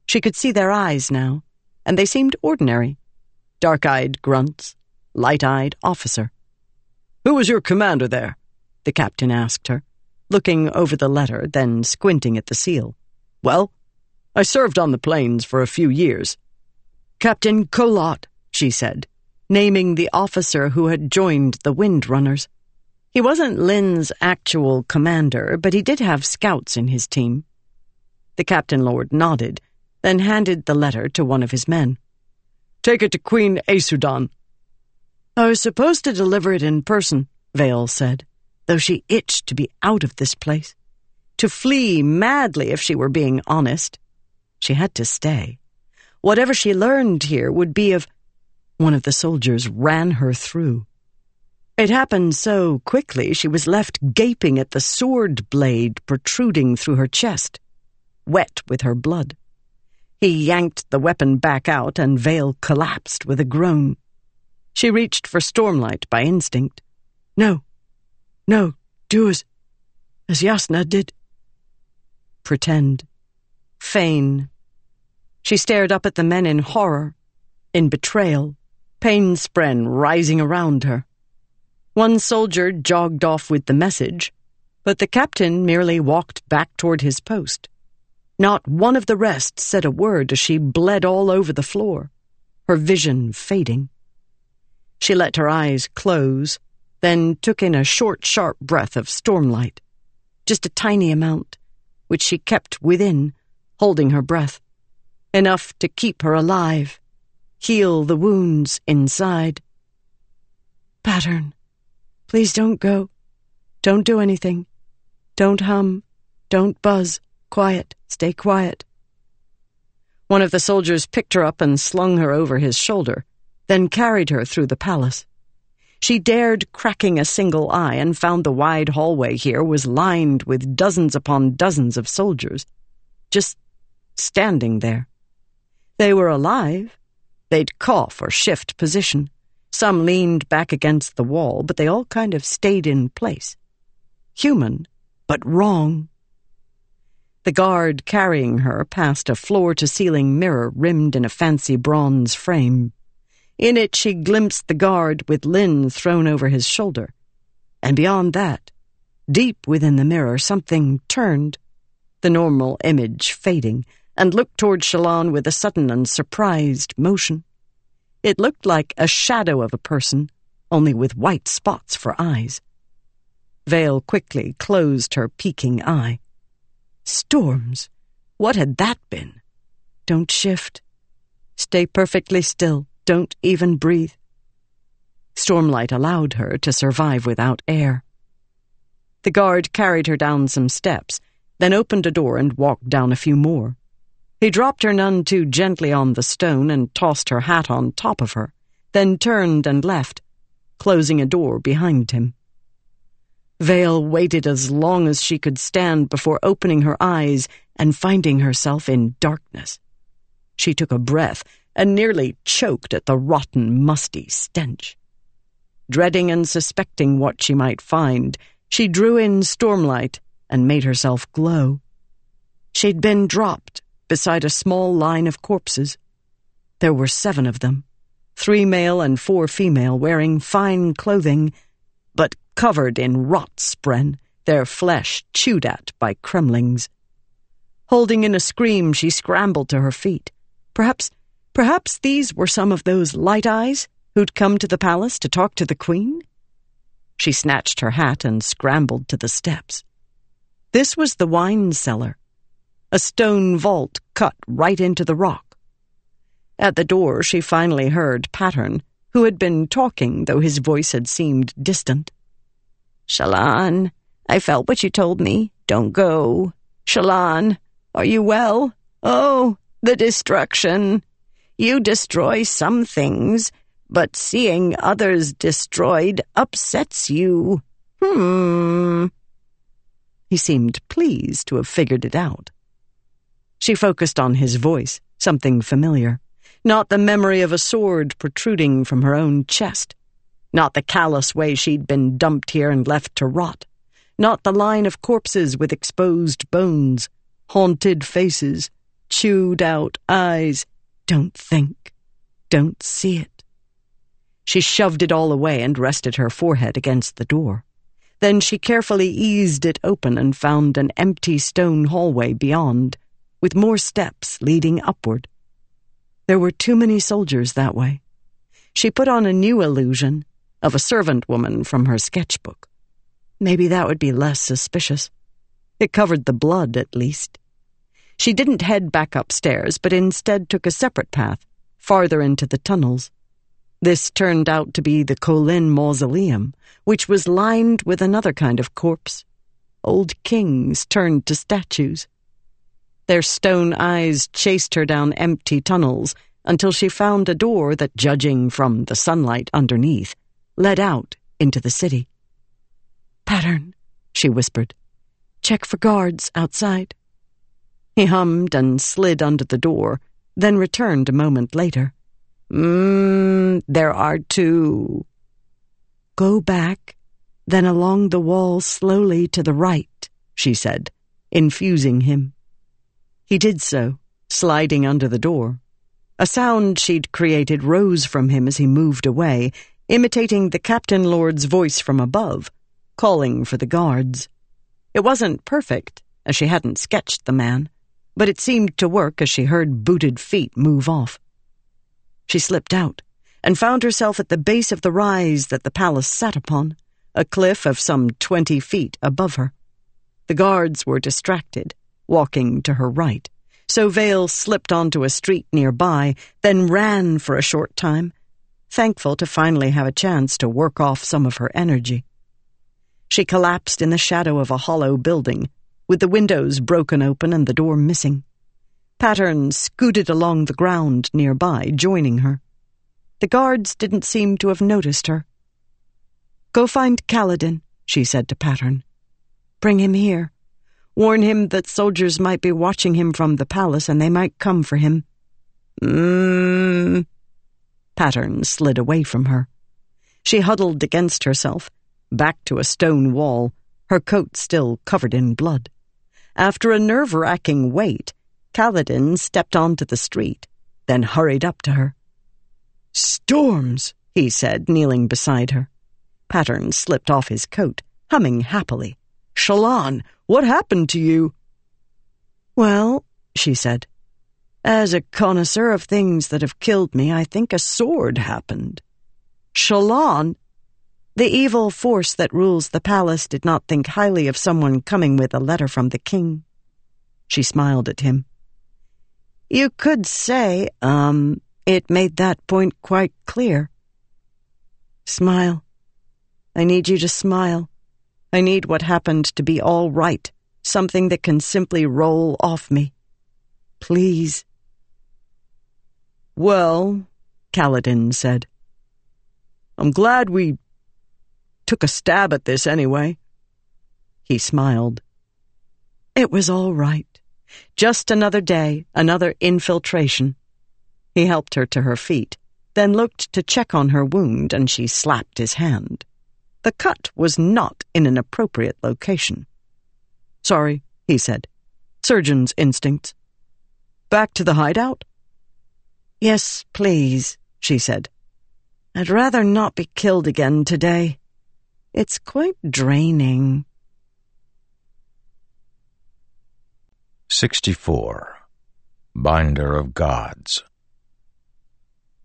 She could see their eyes now, and they seemed ordinary dark eyed grunts, light eyed officer. Who was your commander there? The captain asked her, looking over the letter, then squinting at the seal. Well, I served on the plains for a few years. Captain Colot, she said, naming the officer who had joined the Windrunners. He wasn't Lyn's actual commander, but he did have scouts in his team. The captain lord nodded, then handed the letter to one of his men. Take it to Queen Aesudan. I was supposed to deliver it in person, Veil said, though she itched to be out of this place. To flee madly if she were being honest. She had to stay. Whatever she learned here would be of. One of the soldiers ran her through. It happened so quickly she was left gaping at the sword blade protruding through her chest, wet with her blood. He yanked the weapon back out, and Veil collapsed with a groan. She reached for Stormlight by instinct. No, no, do as, as Jasnah did. Pretend. Feign. She stared up at the men in horror, in betrayal, pain spren rising around her. One soldier jogged off with the message, but the captain merely walked back toward his post. Not one of the rest said a word as she bled all over the floor, her vision fading. She let her eyes close, then took in a short, sharp breath of stormlight. Just a tiny amount, which she kept within, holding her breath. Enough to keep her alive, heal the wounds inside. Pattern, please don't go. Don't do anything. Don't hum. Don't buzz. Quiet. Stay quiet. One of the soldiers picked her up and slung her over his shoulder, then carried her through the palace. She dared cracking a single eye and found the wide hallway here was lined with dozens upon dozens of soldiers, just standing there. They were alive. They'd cough or shift position. Some leaned back against the wall, but they all kind of stayed in place. Human, but wrong. The guard carrying her passed a floor to ceiling mirror rimmed in a fancy bronze frame. In it, she glimpsed the guard with Lyn thrown over his shoulder. And beyond that, deep within the mirror, something turned, the normal image fading, and looked toward Shallan with a sudden and surprised motion. It looked like a shadow of a person, only with white spots for eyes. Veil quickly closed her peeking eye. Storms! What had that been? Don't shift. Stay perfectly still. Don't even breathe. Stormlight allowed her to survive without air. The guard carried her down some steps, then opened a door and walked down a few more. He dropped her none too gently on the stone and tossed her hat on top of her, then turned and left, closing a door behind him. Veil waited as long as she could stand before opening her eyes and finding herself in darkness. She took a breath and nearly choked at the rotten, musty stench. Dreading and suspecting what she might find, she drew in stormlight and made herself glow. She'd been dropped beside a small line of corpses. There were seven of them, three male and four female, wearing fine clothing, but covered in rot spren, their flesh chewed at by cremlings. Holding in a scream, she scrambled to her feet. Perhaps, perhaps these were some of those light eyes who'd come to the palace to talk to the queen? She snatched her hat and scrambled to the steps. This was the wine cellar, a stone vault cut right into the rock. At the door, she finally heard Pattern, who had been talking, though his voice had seemed distant. Shallan, I felt what you told me. Don't go. Shallan, are you well? Oh, the destruction. You destroy some things, but seeing others destroyed upsets you. Hmm. He seemed pleased to have figured it out. She focused on his voice, something familiar, not the memory of a sword protruding from her own chest. Not the callous way she'd been dumped here and left to rot. Not the line of corpses with exposed bones, haunted faces, chewed out eyes. Don't think. Don't see it. She shoved it all away and rested her forehead against the door. Then she carefully eased it open and found an empty stone hallway beyond, with more steps leading upward. There were too many soldiers that way. She put on a new illusion of a servant woman from her sketchbook. Maybe that would be less suspicious. It covered the blood, at least. She didn't head back upstairs, but instead took a separate path, farther into the tunnels. This turned out to be the Kholin mausoleum, which was lined with another kind of corpse. Old kings turned to statues. Their stone eyes chased her down empty tunnels until she found a door that, judging from the sunlight underneath, led out into the city. Pattern, she whispered. Check for guards outside. He hummed and slid under the door, then returned a moment later. Mmm, there are two. Go back, then along the wall slowly to the right, she said, infusing him. He did so, sliding under the door. A sound she'd created rose from him as he moved away, imitating the Captain Lord's voice from above, calling for the guards. It wasn't perfect, as she hadn't sketched the man, but it seemed to work as she heard booted feet move off. She slipped out, and found herself at the base of the rise that the palace sat upon, a cliff of some twenty feet above her. The guards were distracted, walking to her right, so Veil slipped onto a street nearby, then ran for a short time, thankful to finally have a chance to work off some of her energy. She collapsed in the shadow of a hollow building, with the windows broken open and the door missing. Pattern scooted along the ground nearby, joining her. The guards didn't seem to have noticed her. Go find Kaladin, she said to Pattern. Bring him here. Warn him that soldiers might be watching him from the palace and they might come for him. Mmm. Pattern slid away from her. She huddled against herself, back to a stone wall, her coat still covered in blood. After a nerve wracking wait, Kaladin stepped onto the street, then hurried up to her. Storms, he said, kneeling beside her. Pattern slipped off his coat, humming happily. Shallan, what happened to you? Well, she said, as a connoisseur of things that have killed me, I think a sword happened. Shallan? The evil force that rules the palace did not think highly of someone coming with a letter from the king. She smiled at him. You could say, um, it made that point quite clear. Smile. I need you to smile. I need what happened to be all right, something that can simply roll off me. Please. Well, Kaladin said, I'm glad we took a stab at this anyway. He smiled. It was all right. Just another day, another infiltration. He helped her to her feet, then looked to check on her wound, and she slapped his hand. The cut was not in an appropriate location. Sorry, he said. Surgeon's instincts. Back to the hideout? Yes, please, she said. I'd rather not be killed again today. It's quite draining. 64. Binder of Gods.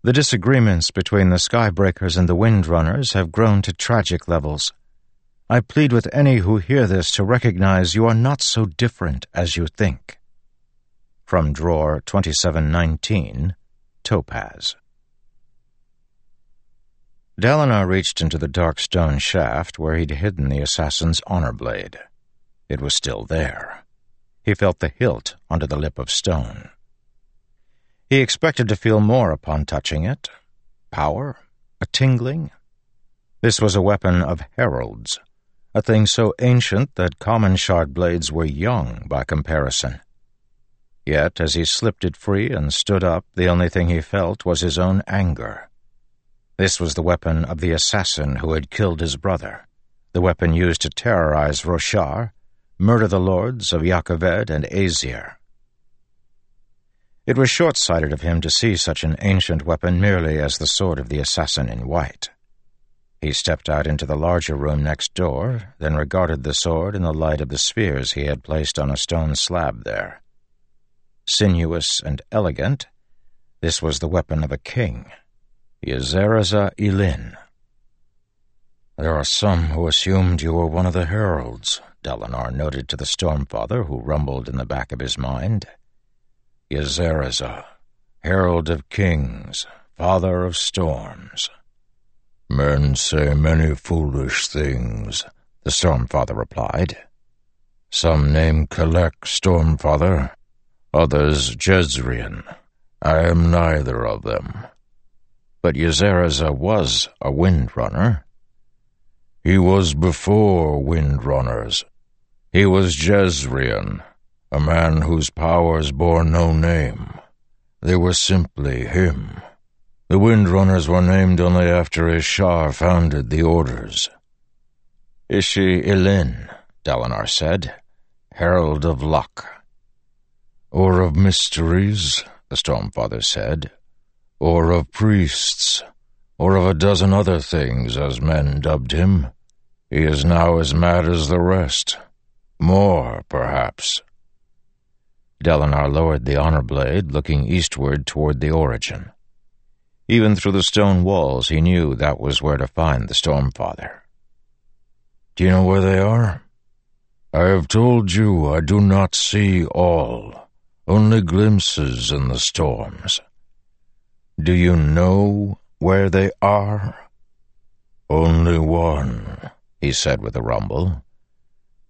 The disagreements between the Skybreakers and the Windrunners have grown to tragic levels. I plead with any who hear this to recognize you are not so different as you think. From Drawer 2719, Topaz. Dalinar reached into the dark stone shaft where he'd hidden the assassin's honor blade. It was still there. He felt the hilt under the lip of stone. He expected to feel more upon touching it. Power? A tingling? This was a weapon of heralds, a thing so ancient that common shard blades were young by comparison. Yet, as he slipped it free and stood up, the only thing he felt was his own anger. This was the weapon of the assassin who had killed his brother, the weapon used to terrorize Roshar murder the lords of Jah and Azir. It was short-sighted of him to see such an ancient weapon merely as the sword of the assassin in white. He stepped out into the larger room next door, then regarded the sword in the light of the spheres he had placed on a stone slab there. Sinuous and elegant, this was the weapon of a king, Jezerezeh'Elin. There are some who assumed you were one of the heralds, Dalinar noted to the Stormfather, who rumbled in the back of his mind. Yzereza, herald of kings, father of storms. Men say many foolish things, the Stormfather replied. Some name Kelek Stormfather, others Jezrien. I am neither of them. But Jezerezeh was a Windrunner. He was before Windrunners, he was Jezrien, a man whose powers bore no name. They were simply him. The Windrunners were named only after Ishar founded the Orders. Ishi'Elin, Dalinar said, Herald of Luck. Or of mysteries, the Stormfather said, or of priests, or of a dozen other things, as men dubbed him. He is now as mad as the rest. More, perhaps. Dalinar lowered the honor blade, looking eastward toward the origin. Even through the stone walls, he knew that was where to find the Stormfather. Do you know where they are? I have told you I do not see all, only glimpses in the storms. Do you know where they are? Only one, he said with a rumble.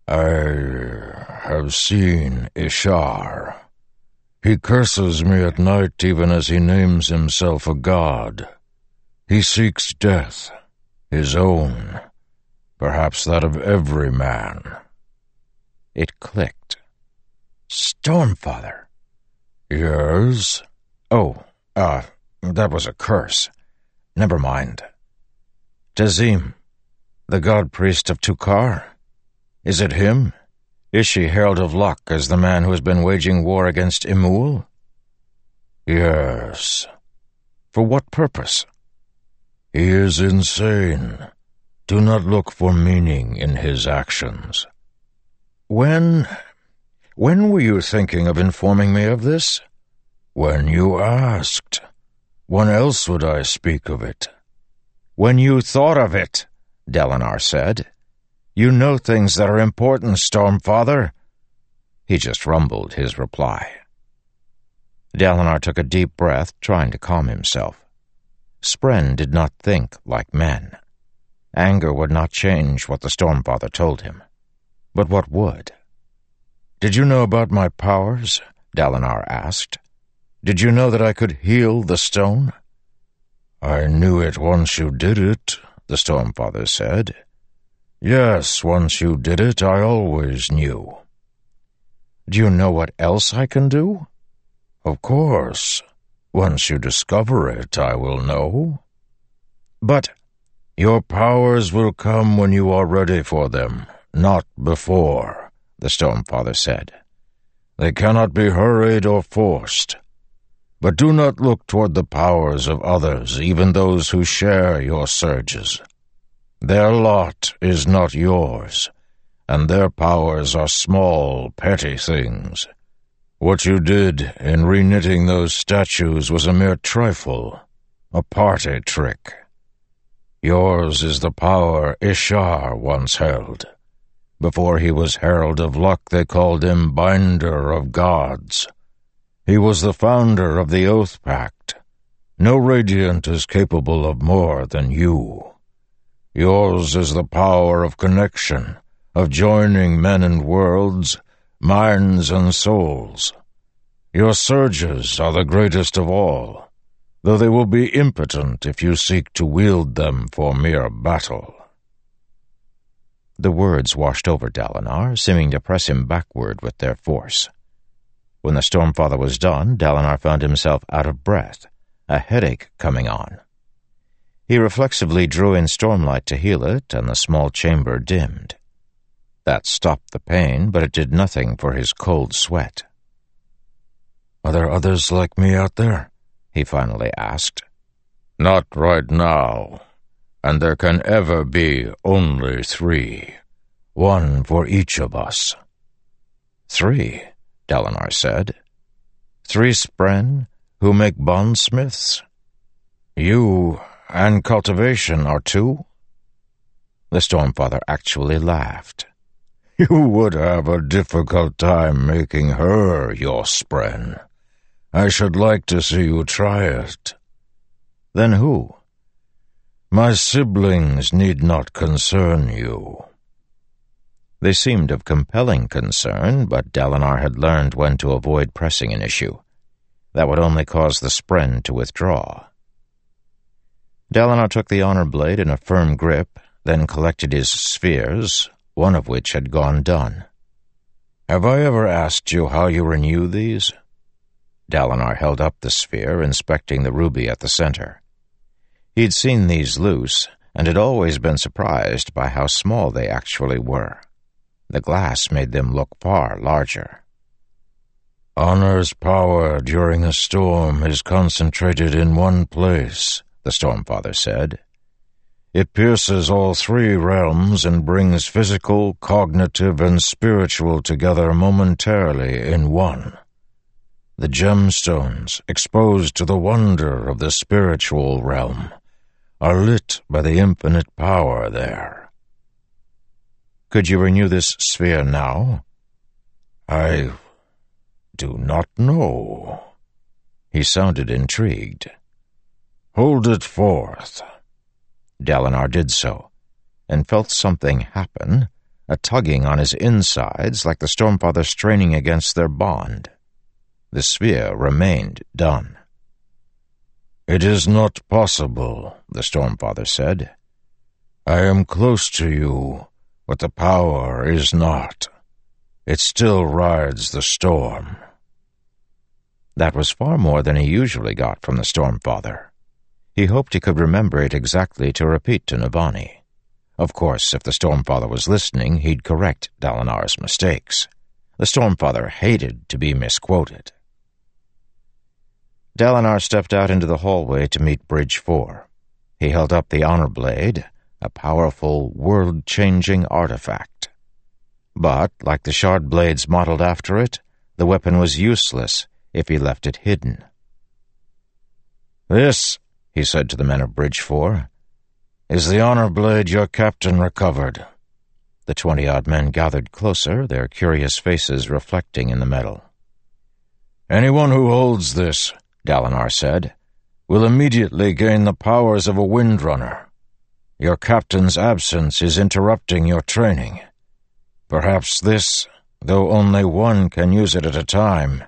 I have seen Ishar. He curses me at night even as he names himself a god. He seeks death, his own, perhaps that of every man. It clicked. Stormfather. Yes? Oh, uh, that was a curse. Never mind. Tezim, the god priest of Tukar? Is it him? Ishi herald of luck as the man who has been waging war against Emul? Yes. For what purpose? He is insane. Do not look for meaning in his actions. When... when were you thinking of informing me of this? When you asked. When else would I speak of it? When you thought of it, Dalinar said. You know things that are important, Stormfather. He just rumbled his reply. Dalinar took a deep breath, trying to calm himself. Spren did not think like men. Anger would not change what the Stormfather told him. But what would? Did you know about my powers? Dalinar asked. Did you know that I could heal the stone? I knew it once you did it, the Stormfather said. Yes, once you did it, I always knew. Do you know what else I can do? Of course. Once you discover it, I will know. But your powers will come when you are ready for them, not before, the Stormfather said. They cannot be hurried or forced. But do not look toward the powers of others, even those who share your surges. Their lot is not yours, and their powers are small, petty things. What you did in reknitting those statues was a mere trifle, a party trick. Yours is the power Ishar once held. Before he was Herald of Luck, they called him Binder of Gods. He was the founder of the Oath Pact. No Radiant is capable of more than you. Yours is the power of connection, of joining men and worlds, minds and souls. Your surges are the greatest of all, though they will be impotent if you seek to wield them for mere battle. The words washed over Dalinar, seeming to press him backward with their force. When the Stormfather was done, Dalinar found himself out of breath, a headache coming on. He reflexively drew in stormlight to heal it, and the small chamber dimmed. That stopped the pain, but it did nothing for his cold sweat. Are there others like me out there? he finally asked. Not right now, and there can ever be only three. One for each of us. Three, Dalinar said. Three spren who make bondsmiths? You and cultivation are two? The Stormfather actually laughed. You would have a difficult time making her your spren. I should like to see you try it. Then who? My siblings need not concern you. They seemed of compelling concern, but Dalinar had learned when to avoid pressing an issue. That would only cause the spren to withdraw. Dalinar took the honor blade in a firm grip, then collected his spheres, one of which had gone dun. Have I ever asked you how you renew these? Dalinar held up the sphere, inspecting the ruby at the center. He'd seen these loose, and had always been surprised by how small they actually were. The glass made them look far larger. Honor's power during a storm is concentrated in one place, the Stormfather said. It pierces all three realms and brings physical, cognitive, and spiritual together momentarily in one. the gemstones, exposed to the wonder of the spiritual realm, are lit by the infinite power there. Could you renew this sphere now? I do not know. He sounded intrigued. Hold it forth. Dalinar did so, and felt something happen, a tugging on his insides like the Stormfather straining against their bond. The sphere remained dun. It is not possible, the Stormfather said. I am close to you, but the power is not. It still rides the storm. That was far more than he usually got from the Stormfather. He hoped he could remember it exactly to repeat to Navani. Of course, if the Stormfather was listening, he'd correct Dalinar's mistakes. The Stormfather hated to be misquoted. Dalinar stepped out into the hallway to meet Bridge 4. He held up the Honor Blade, a powerful, world-changing artifact. But, like the shard blades modeled after it, the weapon was useless if he left it hidden. This, he said to the men of Bridge 4, is the honor blade your captain recovered. The twenty-odd men gathered closer, their curious faces reflecting in the metal. Anyone who holds this, Dalinar said, will immediately gain the powers of a windrunner. Your captain's absence is interrupting your training. Perhaps this, though only one can use it at a time,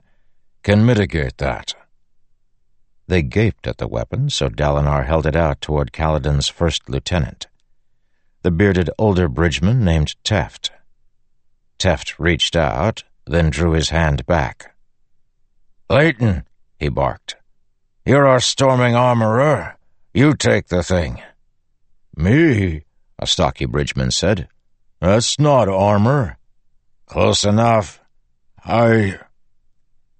can mitigate that. They gaped at the weapon, so Dalinar held it out toward Kaladin's first lieutenant, the bearded older bridgeman named Teft. Teft reached out, then drew his hand back. Leyten, he barked. You're our storming armorer. You take the thing. Me? A stocky bridgeman said. That's not armor. Close enough. I...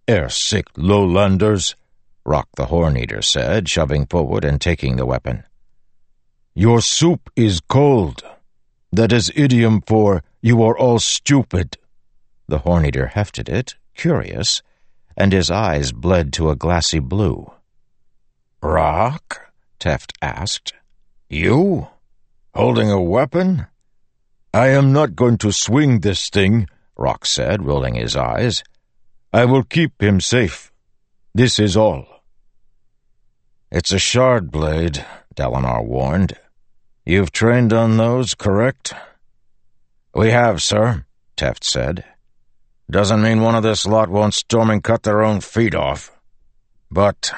Air-sick lowlanders, Rock the Horneater said, shoving forward and taking the weapon. Your soup is cold. That is idiom for you are all stupid. The Horneater hefted it, curious, and his eyes bled to a glassy blue. Rock? Teft asked. You? Holding a weapon? I am not going to swing this thing, Rock said, rolling his eyes. I will keep him safe. This is all. It's a shard blade, Dalinar warned. You've trained on those, correct? We have, sir, Teft said. Doesn't mean one of this lot won't storm and cut their own feet off. But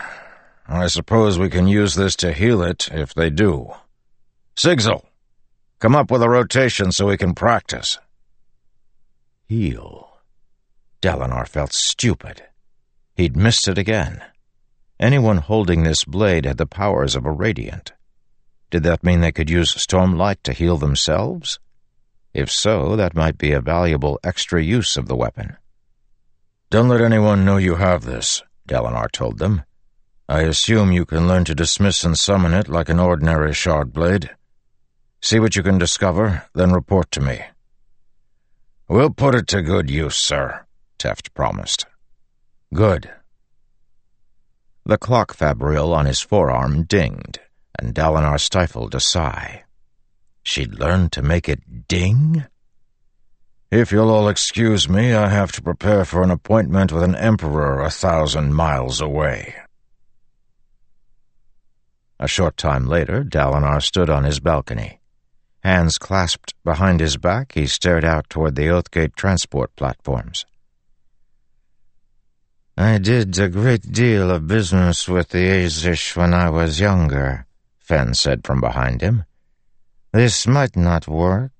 I suppose we can use this to heal it if they do. Sigzil, come up with a rotation so we can practice. Heal. Dalinar felt stupid. He'd missed it again. Anyone holding this blade had the powers of a radiant. Did that mean they could use stormlight to heal themselves? If so, that might be a valuable extra use of the weapon. Don't let anyone know you have this, Dalinar told them. I assume you can learn to dismiss and summon it like an ordinary shard blade. See what you can discover, then report to me. We'll put it to good use, sir, Teft promised. Good. The clock fabrial on his forearm dinged, and Dalinar stifled a sigh. She'd learned to make it ding? If you'll all excuse me, I have to prepare for an appointment with an emperor a thousand miles away. A short time later, Dalinar stood on his balcony. Hands clasped behind his back, he stared out toward the Oathgate transport platforms. I did a great deal of business with the Azish when I was younger, Fen said from behind him. This might not work,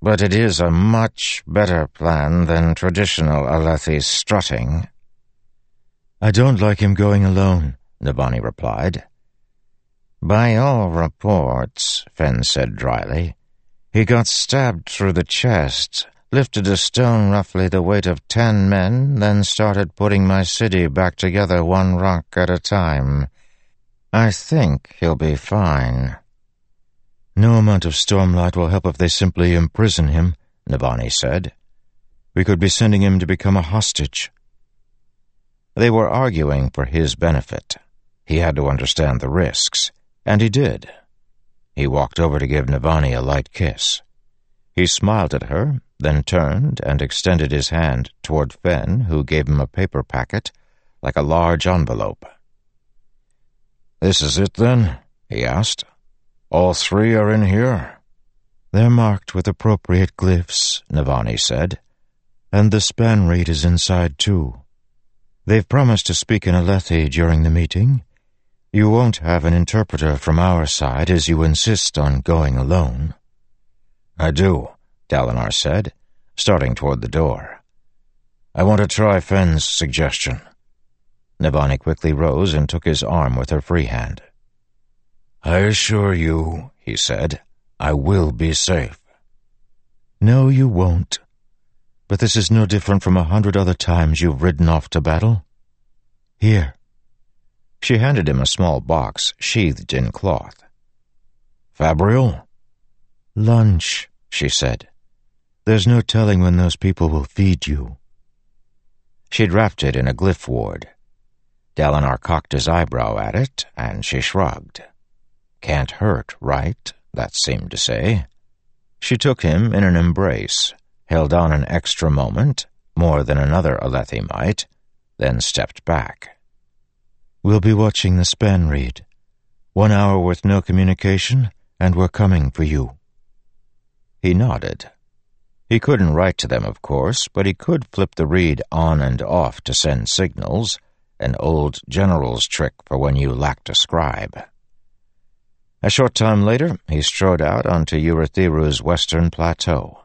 but it is a much better plan than traditional Alethi strutting. I don't like him going alone, Navani replied. By all reports, Fen said dryly, he got stabbed through the chest, lifted a stone roughly the weight of ten men, then started putting my city back together one rock at a time. I think he'll be fine. No amount of stormlight will help if they simply imprison him, Navani said. We could be sending him to become a hostage. They were arguing for his benefit. He had to understand the risks, and he did. He walked over to give Navani a light kiss. He smiled at her, then turned and extended his hand toward Fen, who gave him a paper packet like a large envelope. This is it, then? he asked. All three are in here? They're marked with appropriate glyphs, Navani said, and the spanreed is inside, too. They've promised to speak in Alethi during the meeting. You won't have an interpreter from our side as you insist on going alone. I do, Dalinar said, starting toward the door. I want to try Fen's suggestion. Navani quickly rose and took his arm with her free hand. I assure you, he said, I will be safe. No, you won't. But this is no different from a hundred other times you've ridden off to battle. Here. She handed him a small box sheathed in cloth. Fabrial? Lunch, she said. There's no telling when those people will feed you. She'd wrapped it in a glyph ward. Dalinar cocked his eyebrow at it, and she shrugged. Can't hurt, right? That seemed to say. She took him in an embrace, held on an extra moment, more than another Alethi might, then stepped back. We'll be watching the spanreed. One hour with no communication, and we're coming for you. He nodded. He couldn't write to them, of course, but he could flip the reed on and off to send signals, an old general's trick for when you lacked a scribe. A short time later, he strode out onto Urithiru's western plateau.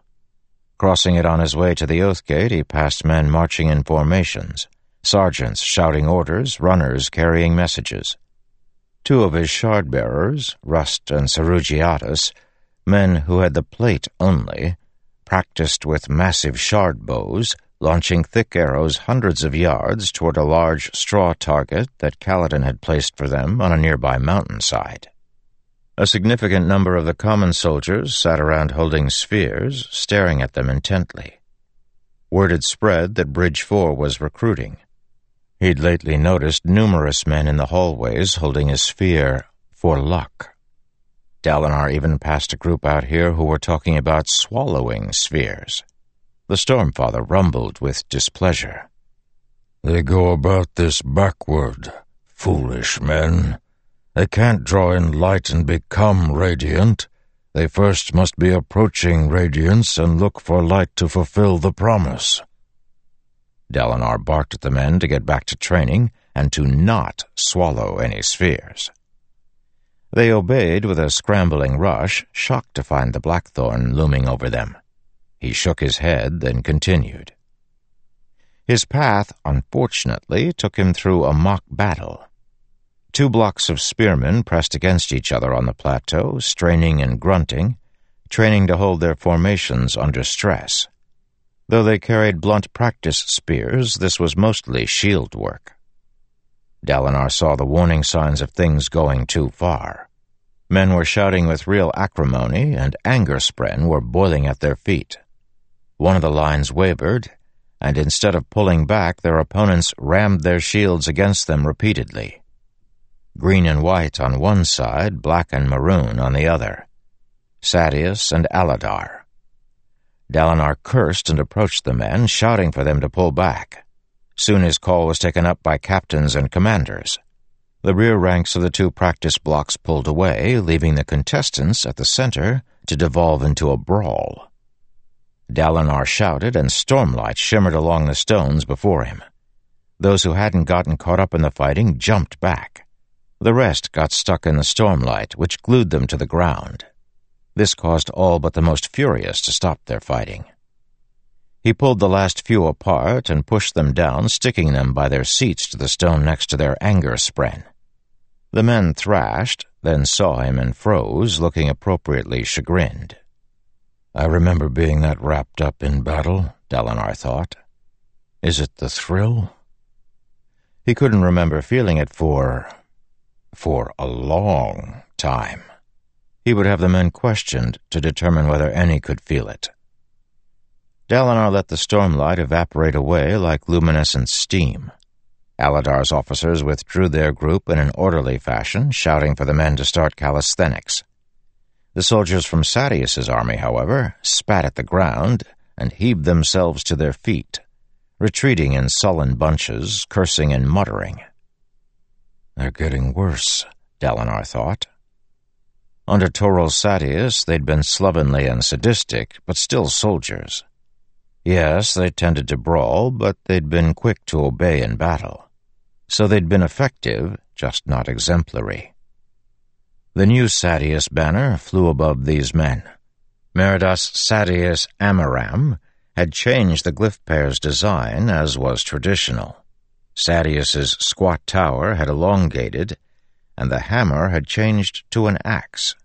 Crossing it on his way to the Oath Gate, he passed men marching in formations, sergeants shouting orders, runners carrying messages. Two of his shard bearers, Rust and Serugiadis, men who had the plate only, practiced with massive shard bows, launching thick arrows hundreds of yards toward a large straw target that Kaladin had placed for them on a nearby mountainside. A significant number of the common soldiers sat around holding spheres, staring at them intently. Word had spread that Bridge 4 was recruiting. He'd lately noticed numerous men in the hallways holding a sphere for luck. Dalinar even passed a group out here who were talking about swallowing spheres. The Stormfather rumbled with displeasure. They go about this backward, foolish men. They can't draw in light and become radiant. They first must be approaching radiance and look for light to fulfill the promise. Dalinar barked at the men to get back to training and to not swallow any spheres. They obeyed with a scrambling rush, shocked to find the blackthorn looming over them. He shook his head, then continued. His path, unfortunately, took him through a mock battle. Two blocks of spearmen pressed against each other on the plateau, straining and grunting, training to hold their formations under stress. Though they carried blunt practice spears, this was mostly shield work. Dalinar saw the warning signs of things going too far. Men were shouting with real acrimony, and anger spren were boiling at their feet. One of the lines wavered, and instead of pulling back, their opponents rammed their shields against them repeatedly. Green and white on one side, black and maroon on the other. Sadeas and Aladar. Dalinar cursed and approached the men, shouting for them to pull back. Soon his call was taken up by captains and commanders. The rear ranks of the two practice blocks pulled away, leaving the contestants at the center to devolve into a brawl. Dalinar shouted, and stormlight shimmered along the stones before him. Those who hadn't gotten caught up in the fighting jumped back. The rest got stuck in the stormlight, which glued them to the ground. This caused all but the most furious to stop their fighting. He pulled the last few apart and pushed them down, sticking them by their seats to the stone next to their anger spren. The men thrashed, then saw him and froze, looking appropriately chagrined. I remember being that wrapped up in battle, Dalinar thought. Is it the thrill? He couldn't remember feeling it for... for a long time. He would have the men questioned to determine whether any could feel it. Dalinar let the stormlight evaporate away like luminescent steam. Aladar's officers withdrew their group in an orderly fashion, shouting for the men to start calisthenics. The soldiers from Sadeas's army, however, spat at the ground and heaved themselves to their feet, retreating in sullen bunches, cursing and muttering. They're getting worse, Dalinar thought. Under Torol Sadeas, they'd been slovenly and sadistic, but still soldiers. Yes, they tended to brawl, but they'd been quick to obey in battle. So they'd been effective, just not exemplary. The new Sadeas banner flew above these men. Meridas Sadeas Amaram had changed the glyph pair's design as was traditional. Sadeas's squat tower had elongated and the hammer had changed to an axe.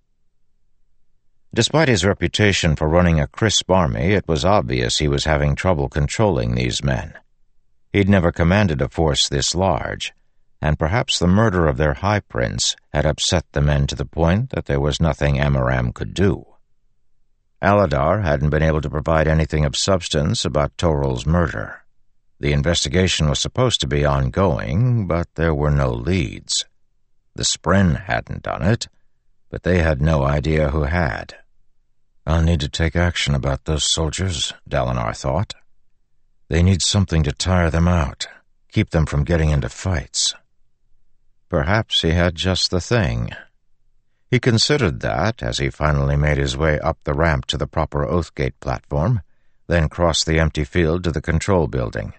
Despite his reputation for running a crisp army, it was obvious he was having trouble controlling these men. He'd never commanded a force this large, and perhaps the murder of their high prince had upset the men to the point that there was nothing Amaram could do. Aladar hadn't been able to provide anything of substance about Torol's murder. The investigation was supposed to be ongoing, but there were no leads. The Spren hadn't done it, but they had no idea who had. I'll need to take action about those soldiers, Dalinar thought. They need something to tire them out, keep them from getting into fights. Perhaps he had just the thing. He considered that as he finally made his way up the ramp to the proper Oathgate platform, then crossed the empty field to the control building.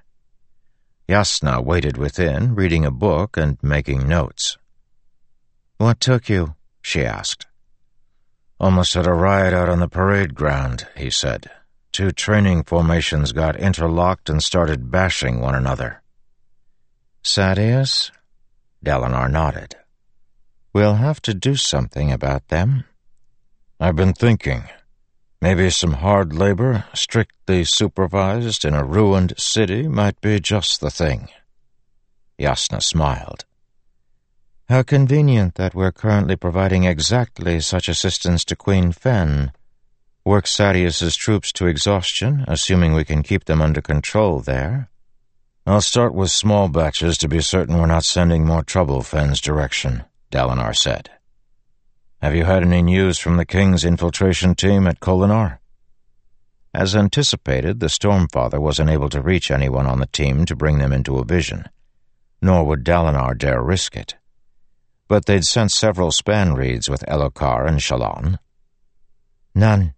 Jasnah waited within, reading a book and making notes. What took you? she asked. Almost had a riot out on the parade ground, he said. Two training formations got interlocked and started bashing one another. Sadeas? Dalinar nodded. We'll have to do something about them. I've been thinking. Maybe some hard labor, strictly supervised in a ruined city, might be just the thing. Jasnah smiled. How convenient that we're currently providing exactly such assistance to Queen Fen. Work Sadeas's troops to exhaustion, assuming we can keep them under control there. I'll start with small batches to be certain we're not sending more trouble Fen's direction, Dalinar said. Have you had any news from the King's infiltration team at Kholinar? As anticipated, the Stormfather was unable to reach anyone on the team to bring them into a vision, nor would Dalinar dare risk it but they'd sent several spanreeds with Elhokar and Shallan. None.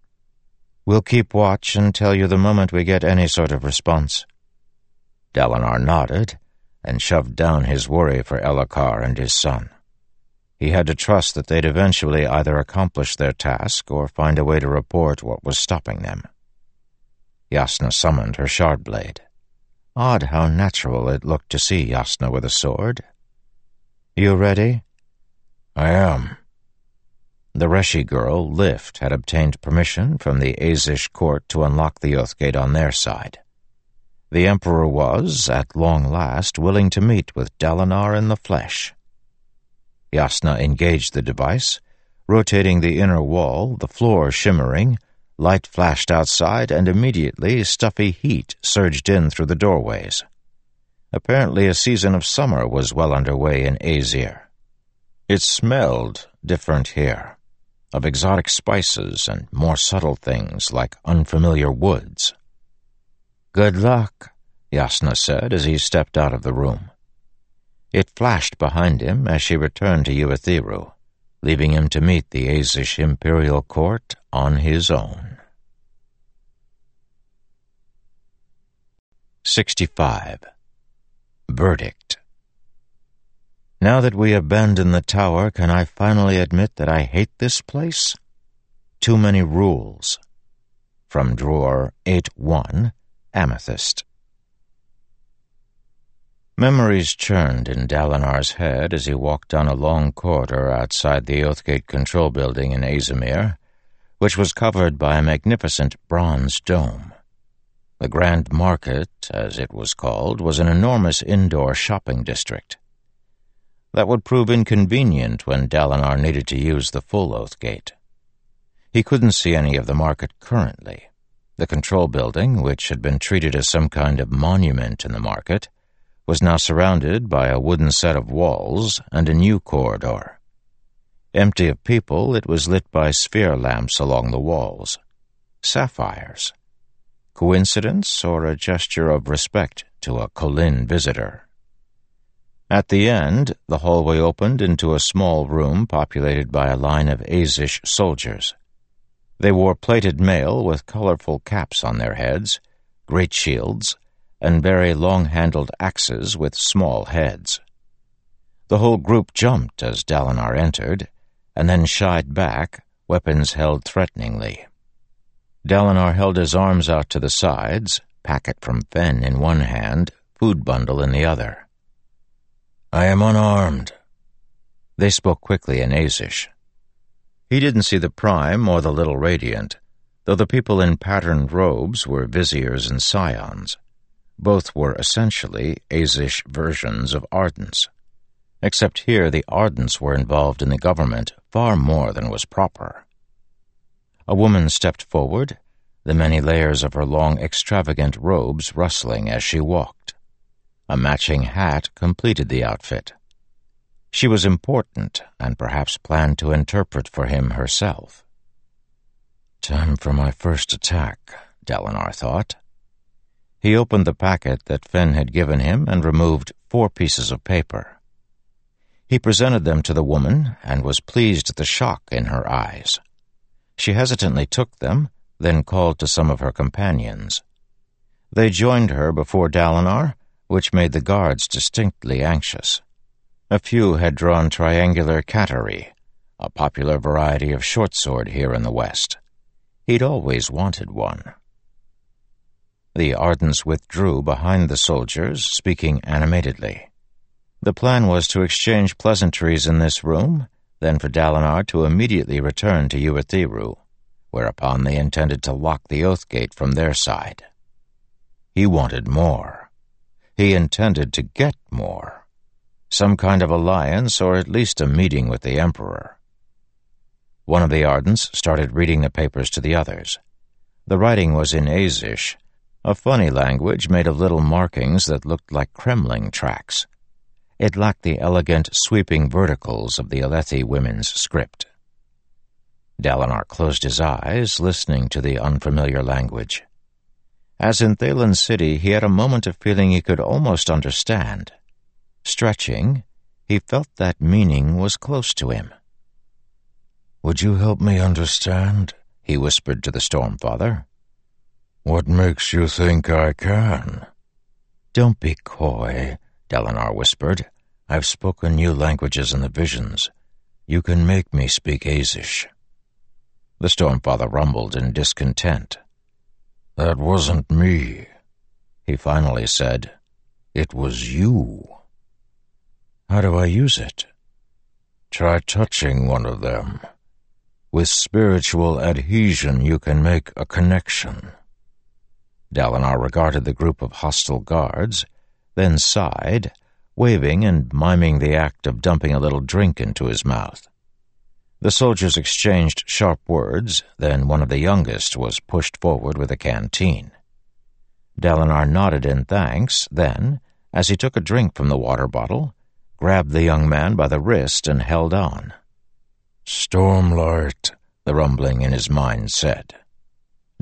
We'll keep watch and tell you the moment we get any sort of response. Dalinar nodded and shoved down his worry for Elhokar and his son. He had to trust that they'd eventually either accomplish their task or find a way to report what was stopping them. Jasnah summoned her shard blade. Odd how natural it looked to see Jasnah with a sword. You ready? I am. The Reshi girl, Lift, had obtained permission from the Azish court to unlock the Oathgate on their side. The Emperor was, at long last, willing to meet with Dalinar in the flesh. Jasnah engaged the device, rotating the inner wall, the floor shimmering, light flashed outside, and immediately stuffy heat surged in through the doorways. Apparently a season of summer was well underway in Azir. It smelled different here, of exotic spices and more subtle things like unfamiliar woods. Good luck, Jasnah said as he stepped out of the room. It flashed behind him as she returned to Urithiru, leaving him to meet the Azish Imperial Court on his own. 65. Verdict now that we abandon the tower, can I finally admit that I hate this place? Too many rules. From drawer 8-1, Amethyst. Memories churned in Dalinar's head as he walked down a long corridor outside the Oathgate control building in Azimir, which was covered by a magnificent bronze dome. The Grand Market, as it was called, was an enormous indoor shopping district. That would prove inconvenient when Dalinar needed to use the full Oathgate. He couldn't see any of the market currently. The control building, which had been treated as some kind of monument in the market, was now surrounded by a wooden set of walls and a new corridor. Empty of people, it was lit by sphere lamps along the walls. Sapphires. Coincidence or a gesture of respect to a Kholin visitor? At the end, the hallway opened into a small room populated by a line of Azish soldiers. They wore plated mail with colorful caps on their heads, great shields, and very long-handled axes with small heads. The whole group jumped as Dalinar entered, and then shied back, weapons held threateningly. Dalinar held his arms out to the sides, packet from Fen in one hand, food bundle in the other. I am unarmed. They spoke quickly in Azish. He didn't see the Prime or the Little Radiant, though the people in patterned robes were viziers and scions. Both were essentially Azish versions of Ardents, except here the Ardents were involved in the government far more than was proper. A woman stepped forward, the many layers of her long, extravagant robes rustling as she walked. A matching hat completed the outfit. She was important and perhaps planned to interpret for him herself. Time for my first attack, Dalinar thought. He opened the packet that Fen had given him and removed four pieces of paper. He presented them to the woman and was pleased at the shock in her eyes. She hesitantly took them, then called to some of her companions. They joined her before Dalinar which made the guards distinctly anxious. A few had drawn triangular Qatari, a popular variety of short sword here in the West. He'd always wanted one. The Ardents withdrew behind the soldiers, speaking animatedly. The plan was to exchange pleasantries in this room, then for Dalinar to immediately return to Urithiru, whereupon they intended to lock the Oath Gate from their side. He wanted more. He intended to get more. Some kind of alliance or at least a meeting with the Emperor. One of the Ardents started reading the papers to the others. The writing was in Azish, a funny language made of little markings that looked like cremling tracks. It lacked the elegant, sweeping verticals of the Alethi women's script. Dalinar closed his eyes, listening to the unfamiliar language. As in Thaylen City, he had a moment of feeling he could almost understand. Stretching, he felt that meaning was close to him. Would you help me understand? he whispered to the Stormfather. What makes you think I can? Don't be coy, Dalinar whispered. I've spoken new languages in the visions. You can make me speak Azish. The Stormfather rumbled in discontent. That wasn't me, he finally said. It was you. How do I use it? Try touching one of them. With spiritual adhesion, you can make a connection. Dalinar regarded the group of hostile guards, then sighed, waving and miming the act of dumping a little drink into his mouth. The soldiers exchanged sharp words, then one of the youngest was pushed forward with a canteen. Dalinar nodded in thanks, then, as he took a drink from the water bottle, grabbed the young man by the wrist and held on. Stormlight, the rumbling in his mind said.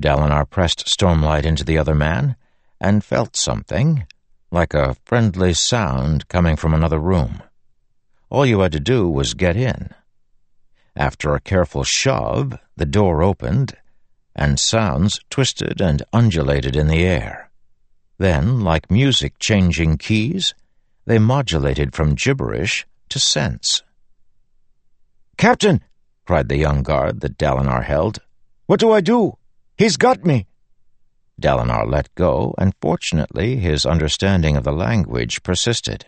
Dalinar pressed Stormlight into the other man and felt something, like a friendly sound coming from another room. All you had to do was get in. After a careful shove, the door opened, and sounds twisted and undulated in the air. Then, like music changing keys, they modulated from gibberish to sense. Captain! cried the young guard that Dalinar held. What do I do? He's got me! Dalinar let go, and fortunately his understanding of the language persisted.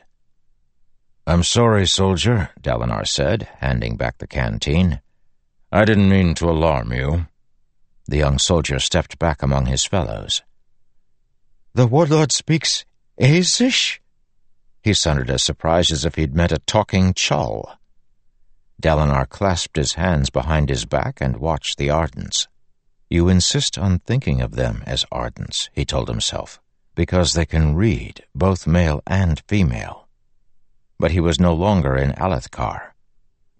I'm sorry, soldier, Dalinar said, handing back the canteen. I didn't mean to alarm you. The young soldier stepped back among his fellows. The warlord speaks Azish? He sounded as surprised as if he'd met a talking chull. Dalinar clasped his hands behind his back and watched the Ardents. You insist on thinking of them as Ardents, he told himself. because they can read, both male and female. But he was no longer in Alethkar.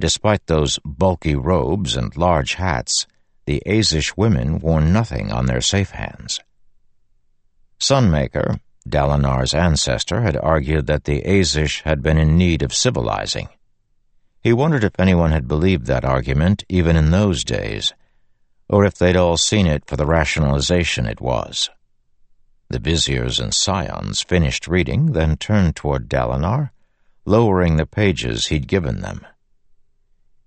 Despite those bulky robes and large hats, the Azish women wore nothing on their safe hands. Sunmaker, Dalinar's ancestor, had argued that the Azish had been in need of civilizing. He wondered if anyone had believed that argument even in those days, or if they'd all seen it for the rationalization it was. The viziers and scions finished reading, then turned toward Dalinar, lowering the pages he'd given them.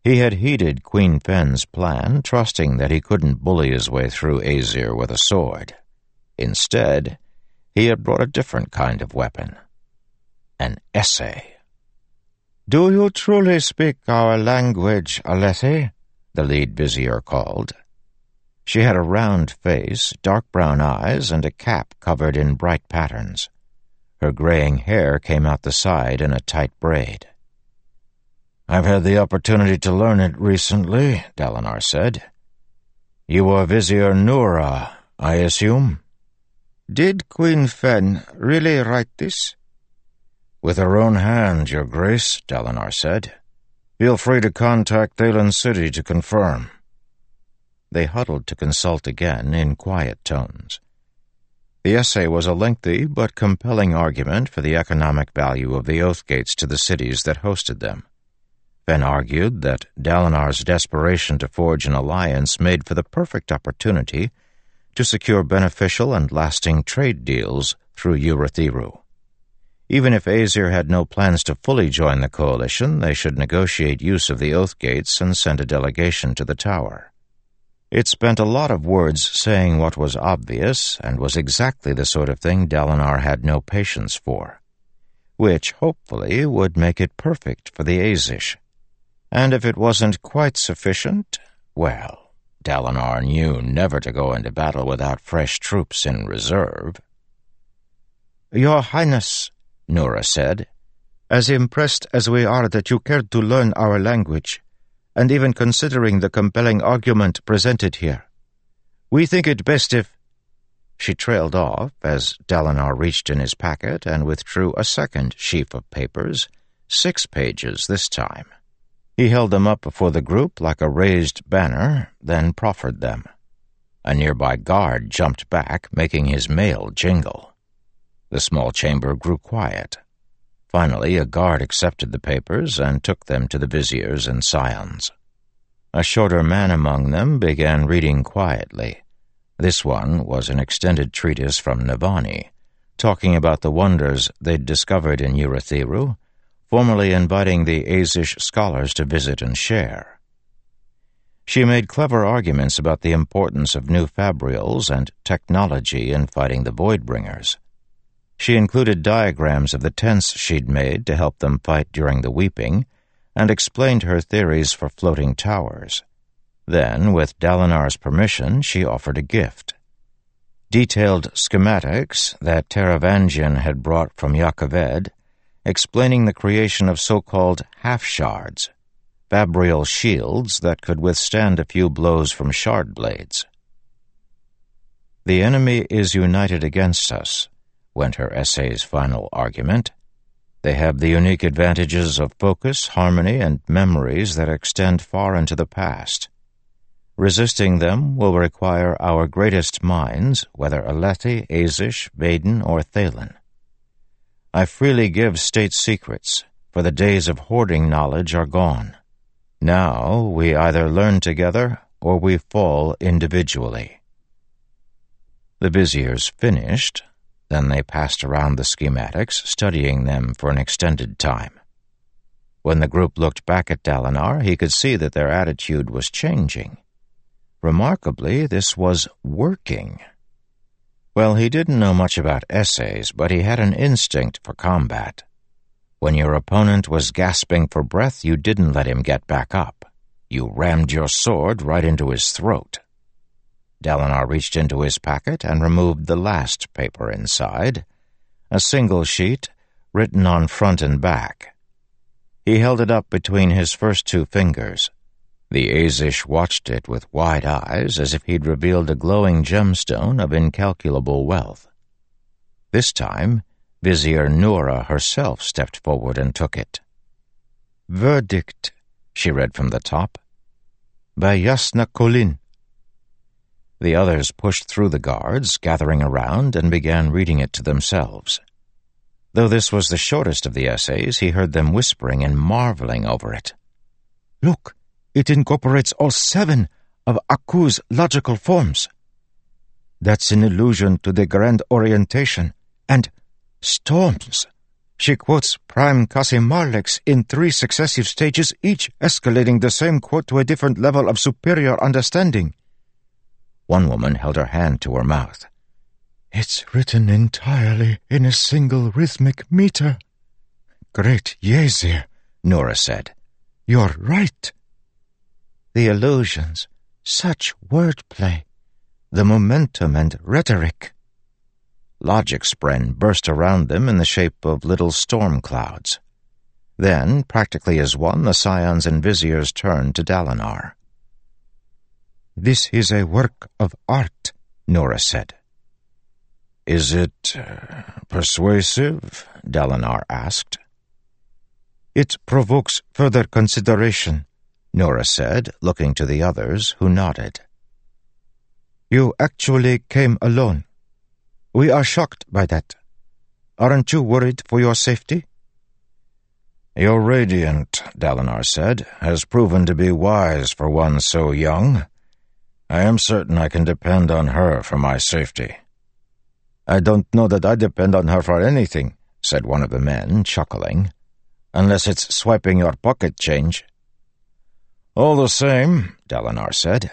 He had heeded Queen Fen's plan, trusting that he couldn't bully his way through Azir with a sword. Instead, he had brought a different kind of weapon. An essay. Do you truly speak our language, Alethi? the lead vizier called. She had a round face, dark brown eyes, and a cap covered in bright patterns. Her graying hair came out the side in a tight braid. I've had the opportunity to learn it recently, Dalinar said. You are Vizier Noura, I assume? Did Queen Fen really write this? With her own hand, Your Grace, Dalinar said. Feel free to contact Thaylen City to confirm. They huddled to consult again in quiet tones. The essay was a lengthy but compelling argument for the economic value of the oath gates to the cities that hosted them. Fen argued that Dalinar's desperation to forge an alliance made for the perfect opportunity to secure beneficial and lasting trade deals through Urithiru. Even if Azir had no plans to fully join the coalition, they should negotiate use of the oath gates and send a delegation to the tower. It spent a lot of words saying what was obvious and was exactly the sort of thing Dalinar had no patience for, which hopefully would make it perfect for the Azish. And if it wasn't quite sufficient, well, Dalinar knew never to go into battle without fresh troops in reserve. Your Highness, Noura said, as impressed as we are that you cared to learn our language, and even considering the compelling argument presented here. We think it best if... She trailed off as Dalinar reached in his packet and withdrew a second sheaf of papers, six pages this time. He held them up before the group like a raised banner, then proffered them. A nearby guard jumped back, making his mail jingle. The small chamber grew quiet. Finally, a guard accepted the papers and took them to the viziers and scions. A shorter man among them began reading quietly. This one was an extended treatise from Navani, talking about the wonders they'd discovered in Urithiru, formally inviting the Azish scholars to visit and share. She made clever arguments about the importance of new fabrials and technology in fighting the Voidbringers. She included diagrams of the tents she'd made to help them fight during the weeping, and explained her theories for floating towers. Then, with Dalinar's permission, she offered a gift. Detailed schematics that Taravangian had brought from Yakaved, explaining the creation of so-called half-shards, fabrial shields that could withstand a few blows from shard blades. The enemy is united against us, went her essay's final argument. They have the unique advantages of focus, harmony, and memories that extend far into the past. Resisting them will require our greatest minds, whether Alethi, Azish, Veden, or Thaylen. I freely give state secrets, for the days of hoarding knowledge are gone. Now we either learn together or we fall individually. The viziers finished, then they passed around the schematics, studying them for an extended time. When the group looked back at Dalinar, he could see that their attitude was changing. Remarkably, this was working. Well, he didn't know much about essays, but he had an instinct for combat. When your opponent was gasping for breath, you didn't let him get back up. You rammed your sword right into his throat. Dalinar reached into his packet and removed the last paper inside, a single sheet written on front and back. He held it up between his first two fingers. The Azish watched it with wide eyes as if he'd revealed a glowing gemstone of incalculable wealth. This time, Vizier Noura herself stepped forward and took it. Verdict, she read from the top, by Jasnah Kholin. The others pushed through the guards, gathering around, and began reading it to themselves. Though this was the shortest of the essays, he heard them whispering and marveling over it. Look, it incorporates all seven of Aku's logical forms. That's an allusion to the grand orientation. And storms. She quotes Prime Qasim Marlex in three successive stages, each escalating the same quote to a different level of superior understanding. One woman held her hand to her mouth. It's written entirely in a single rhythmic meter. Great Yaezir, Noura said. You're right. The illusions, such wordplay, the momentum and rhetoric. Logic spren burst around them in the shape of little storm clouds. Then, practically as one, the scions and viziers turned to Dalinar. This is a work of art, Noura said. Is it uh, persuasive? Dalinar asked. It provokes further consideration, Noura said, looking to the others, who nodded. You actually came alone. We are shocked by that. Aren't you worried for your safety? Your radiant, Dalinar said, has proven to be wise for one so young. I am certain I can depend on her for my safety. I don't know that I depend on her for anything, said one of the men, chuckling, unless it's swiping your pocket change. All the same, Dalinar said,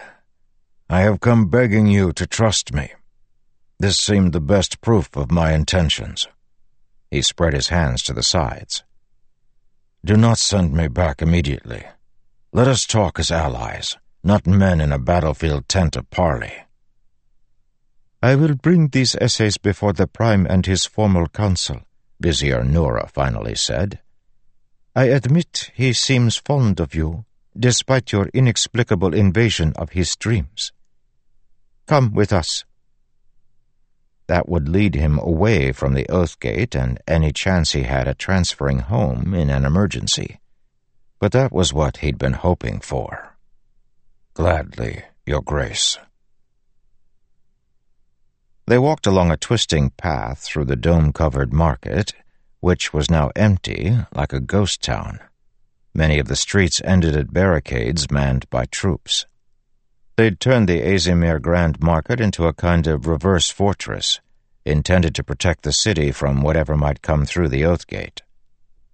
I have come begging you to trust me. This seemed the best proof of my intentions. He spread his hands to the sides. Do not send me back immediately. Let us talk as allies, not men in a battlefield tent of parley. I will bring these essays before the Prime and his formal council, Vizier Noura finally said. I admit he seems fond of you, despite your inexplicable invasion of his dreams. Come with us. That would lead him away from the Oathgate and any chance he had at transferring home in an emergency. But that was what he'd been hoping for. Gladly, Your Grace. They walked along a twisting path through the dome-covered market, which was now empty, like a ghost town. Many of the streets ended at barricades manned by troops. They'd turned the Azimir Grand Market into a kind of reverse fortress, intended to protect the city from whatever might come through the Oath Gate.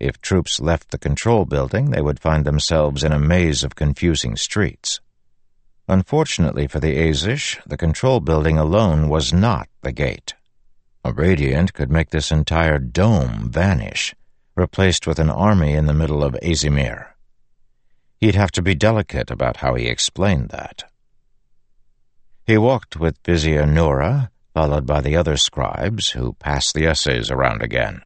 If troops left the control building, they would find themselves in a maze of confusing streets. Unfortunately for the Azish, the control building alone was not the gate. A radiant could make this entire dome vanish, replaced with an army in the middle of Azimir. He'd have to be delicate about how he explained that. He walked with Vizier Noura, followed by the other scribes, who passed the essays around again.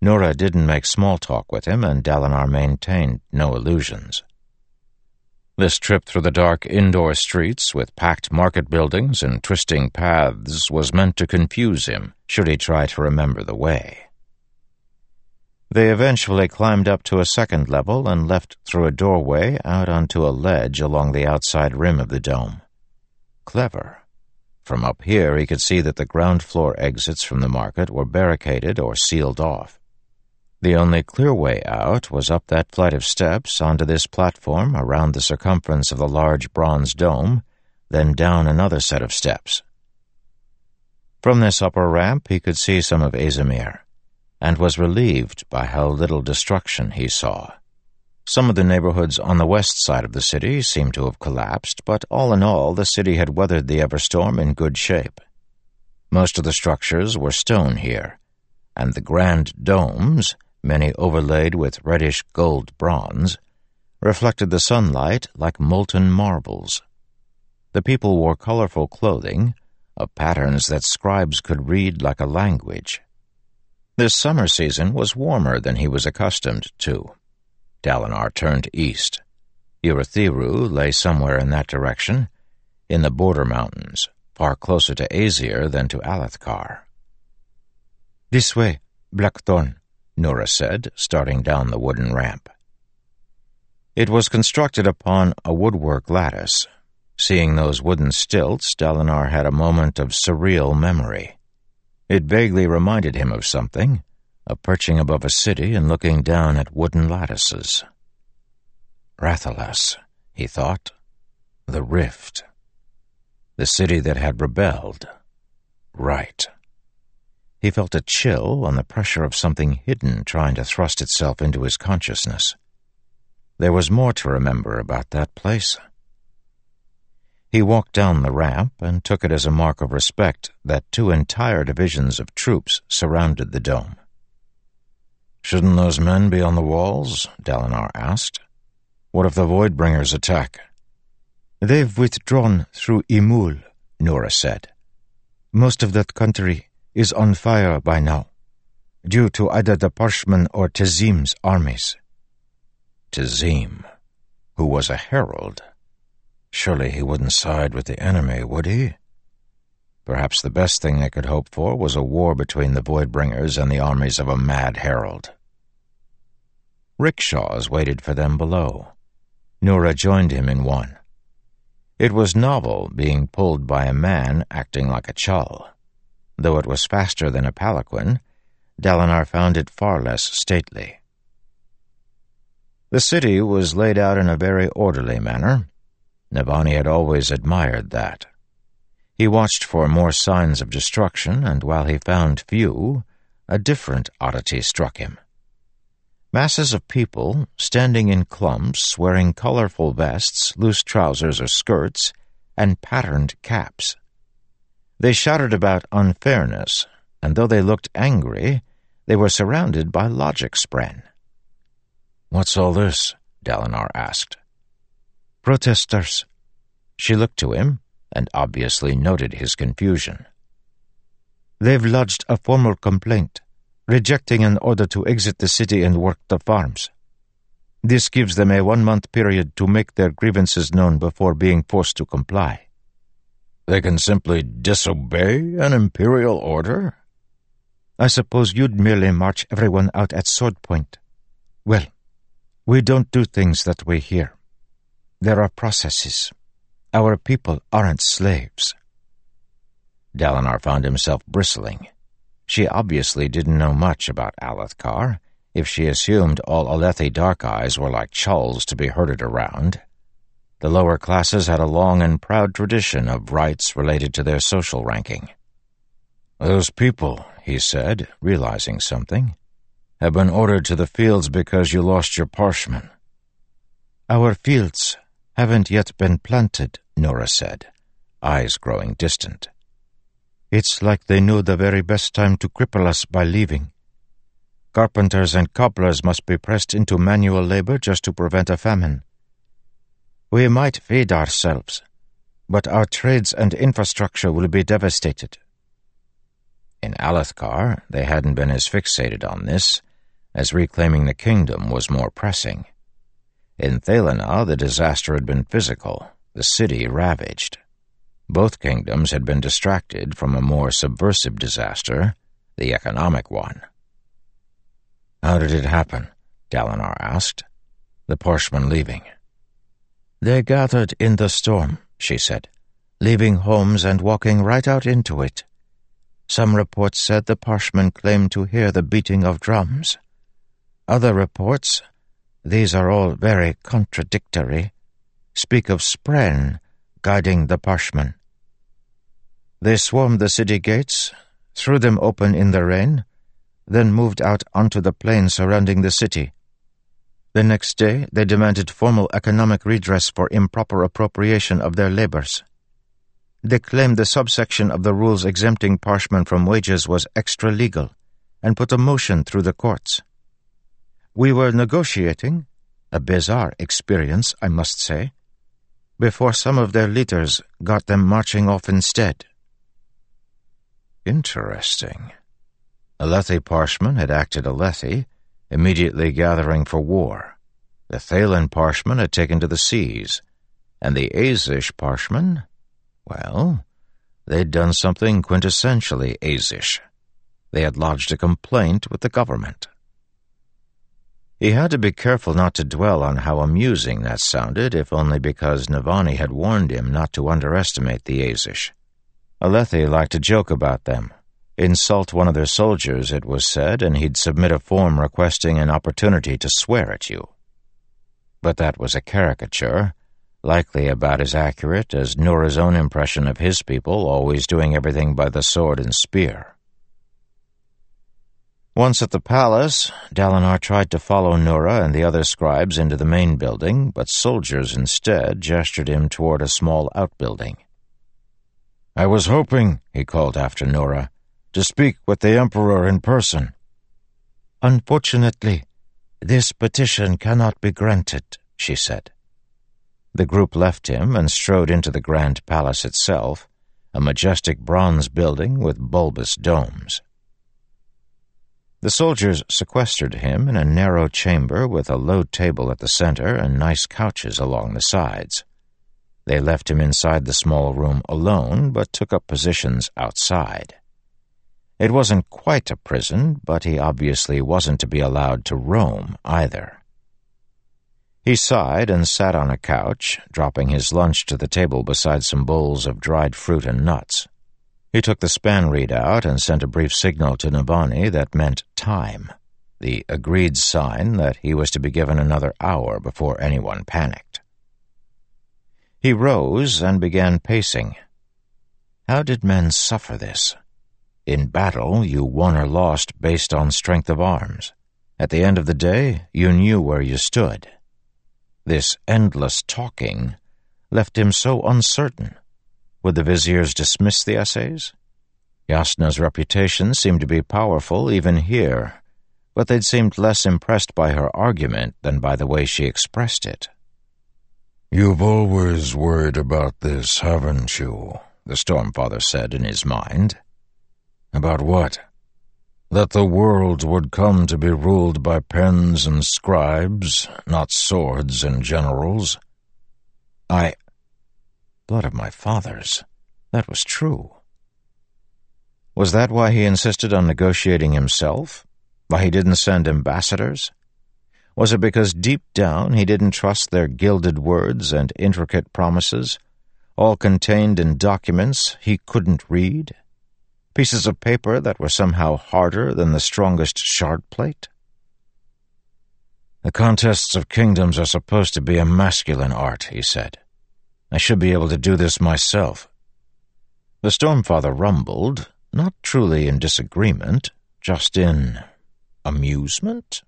Noura didn't make small talk with him, and Dalinar maintained no illusions. This trip through the dark indoor streets with packed market buildings and twisting paths was meant to confuse him, should he try to remember the way. They eventually climbed up to a second level and left through a doorway out onto a ledge along the outside rim of the dome. Clever. From up here, he could see that the ground floor exits from the market were barricaded or sealed off. The only clear way out was up that flight of steps onto this platform around the circumference of the large bronze dome, then down another set of steps. From this upper ramp, he could see some of Azimir, and was relieved by how little destruction he saw. Some of the neighborhoods on the west side of the city seemed to have collapsed, but all in all, the city had weathered the Everstorm in good shape. Most of the structures were stone here, and the grand domes, many overlaid with reddish gold bronze, reflected the sunlight like molten marbles. The people wore colorful clothing, of patterns that scribes could read like a language. This summer season was warmer than he was accustomed to. Dalinar turned east. Urithiru lay somewhere in that direction, in the border mountains, far closer to Azir than to Alethkar. This way, Blackthorn, Noura said, starting down the wooden ramp. It was constructed upon a woodwork lattice. Seeing those wooden stilts, Dalinar had a moment of surreal memory. It vaguely reminded him of something, of perching above a city and looking down at wooden lattices. Rathalas, he thought. The Rift. The city that had rebelled. Right. He felt a chill on the pressure of something hidden trying to thrust itself into his consciousness. There was more to remember about that place. He walked down the ramp and took it as a mark of respect that two entire divisions of troops surrounded the dome. Shouldn't those men be on the walls? Dalinar asked. What if the Voidbringers attack? They've withdrawn through Emul, Noura said. Most of that country is on fire by now, due to either the Parshmen or Tezim's armies. Tezim, who was a herald. Surely he wouldn't side with the enemy, would he? Perhaps the best thing they could hope for was a war between the Voidbringers and the armies of a mad herald. Rickshaws waited for them below. Noura joined him in one. It was novel being pulled by a man acting like a chull. Though it was faster than a palanquin, Dalinar found it far less stately. The city was laid out in a very orderly manner. Navani had always admired that. He watched for more signs of destruction, and while he found few, a different oddity struck him. Masses of people, standing in clumps, wearing colorful vests, loose trousers or skirts, and patterned caps. They shouted about unfairness, and though they looked angry, they were surrounded by logic spren. What's all this? Dalinar asked. Protesters. She looked to him and obviously noted his confusion. They've lodged a formal complaint, rejecting an order to exit the city and work the farms. This gives them a one-month period to make their grievances known before being forced to comply. They can simply disobey an imperial order? I suppose you'd merely march everyone out at sword point. Well, we don't do things that way here. There are processes. Our people aren't slaves. Dalinar found himself bristling. She obviously didn't know much about Alethkar, if she assumed all Alethi dark eyes were like chulls to be herded around. The lower classes had a long and proud tradition of rights related to their social ranking. Those people, he said, realizing something, have been ordered to the fields because you lost your parshmen. Our fields haven't yet been planted, Noura said, eyes growing distant. It's like they knew the very best time to cripple us by leaving. Carpenters and cobblers must be pressed into manual labor just to prevent a famine. We might feed ourselves, but our trades and infrastructure will be devastated. In Alethkar, they hadn't been as fixated on this, as reclaiming the kingdom was more pressing. In Thaylenah, the disaster had been physical, the city ravaged. Both kingdoms had been distracted from a more subversive disaster, the economic one. How did it happen? Dalinar asked. The Parshmen leaving. They gathered in the storm, she said, leaving homes and walking right out into it. Some reports said the Parshmen claimed to hear the beating of drums. Other reports, these are all very contradictory, speak of Spren guiding the Parshmen. They swarmed the city gates, threw them open in the rain, then moved out onto the plain surrounding the city. The next day, they demanded formal economic redress for improper appropriation of their labors. They claimed the subsection of the rules exempting Parshmen from wages was extra-legal and put a motion through the courts. We were negotiating, a bizarre experience, I must say, before some of their leaders got them marching off instead. Interesting. Alethi Parshmen had acted Alethi, immediately gathering for war. The Thaylen Parshmen had taken to the seas, and the Azish Parshmen, well, they'd done something quintessentially Azish. They had lodged a complaint with the government. He had to be careful not to dwell on how amusing that sounded, if only because Navani had warned him not to underestimate the Azish. Alethi liked to joke about them. Insult one of their soldiers, it was said, and he'd submit a form requesting an opportunity to swear at you. But that was a caricature, likely about as accurate as Noura's own impression of his people always doing everything by the sword and spear. Once at the palace, Dalinar tried to follow Noura and the other scribes into the main building, but soldiers instead gestured him toward a small outbuilding. I was hoping, he called after Noura, to speak with the Emperor in person. Unfortunately, this petition cannot be granted, she said. The group left him and strode into the grand palace itself, a majestic bronze building with bulbous domes. The soldiers sequestered him in a narrow chamber with a low table at the center and nice couches along the sides. They left him inside the small room alone, but took up positions outside. It wasn't quite a prison, but he obviously wasn't to be allowed to roam either. He sighed and sat on a couch, dropping his lunch to the table beside some bowls of dried fruit and nuts. He took the spanreed out and sent a brief signal to Navani that meant time, the agreed sign that he was to be given another hour before anyone panicked. He rose and began pacing. How did men suffer this? In battle, you won or lost based on strength of arms. At the end of the day, you knew where you stood. This endless talking left him so uncertain. Would the viziers dismiss the essays? Jasnah's reputation seemed to be powerful even here, but they'd seemed less impressed by her argument than by the way she expressed it. You've always worried about this, haven't you? the Stormfather said in his mind. About what? That the world would come to be ruled by pens and scribes, not swords and generals. I blood of my fathers. That was true. Was that why he insisted on negotiating himself? Why he didn't send ambassadors? Was it because deep down he didn't trust their gilded words and intricate promises, all contained in documents he couldn't read? Pieces of paper that were somehow harder than the strongest shard plate? The contests of kingdoms are supposed to be a masculine art, he said. I should be able to do this myself. The Stormfather rumbled, not truly in disagreement, just in amusement.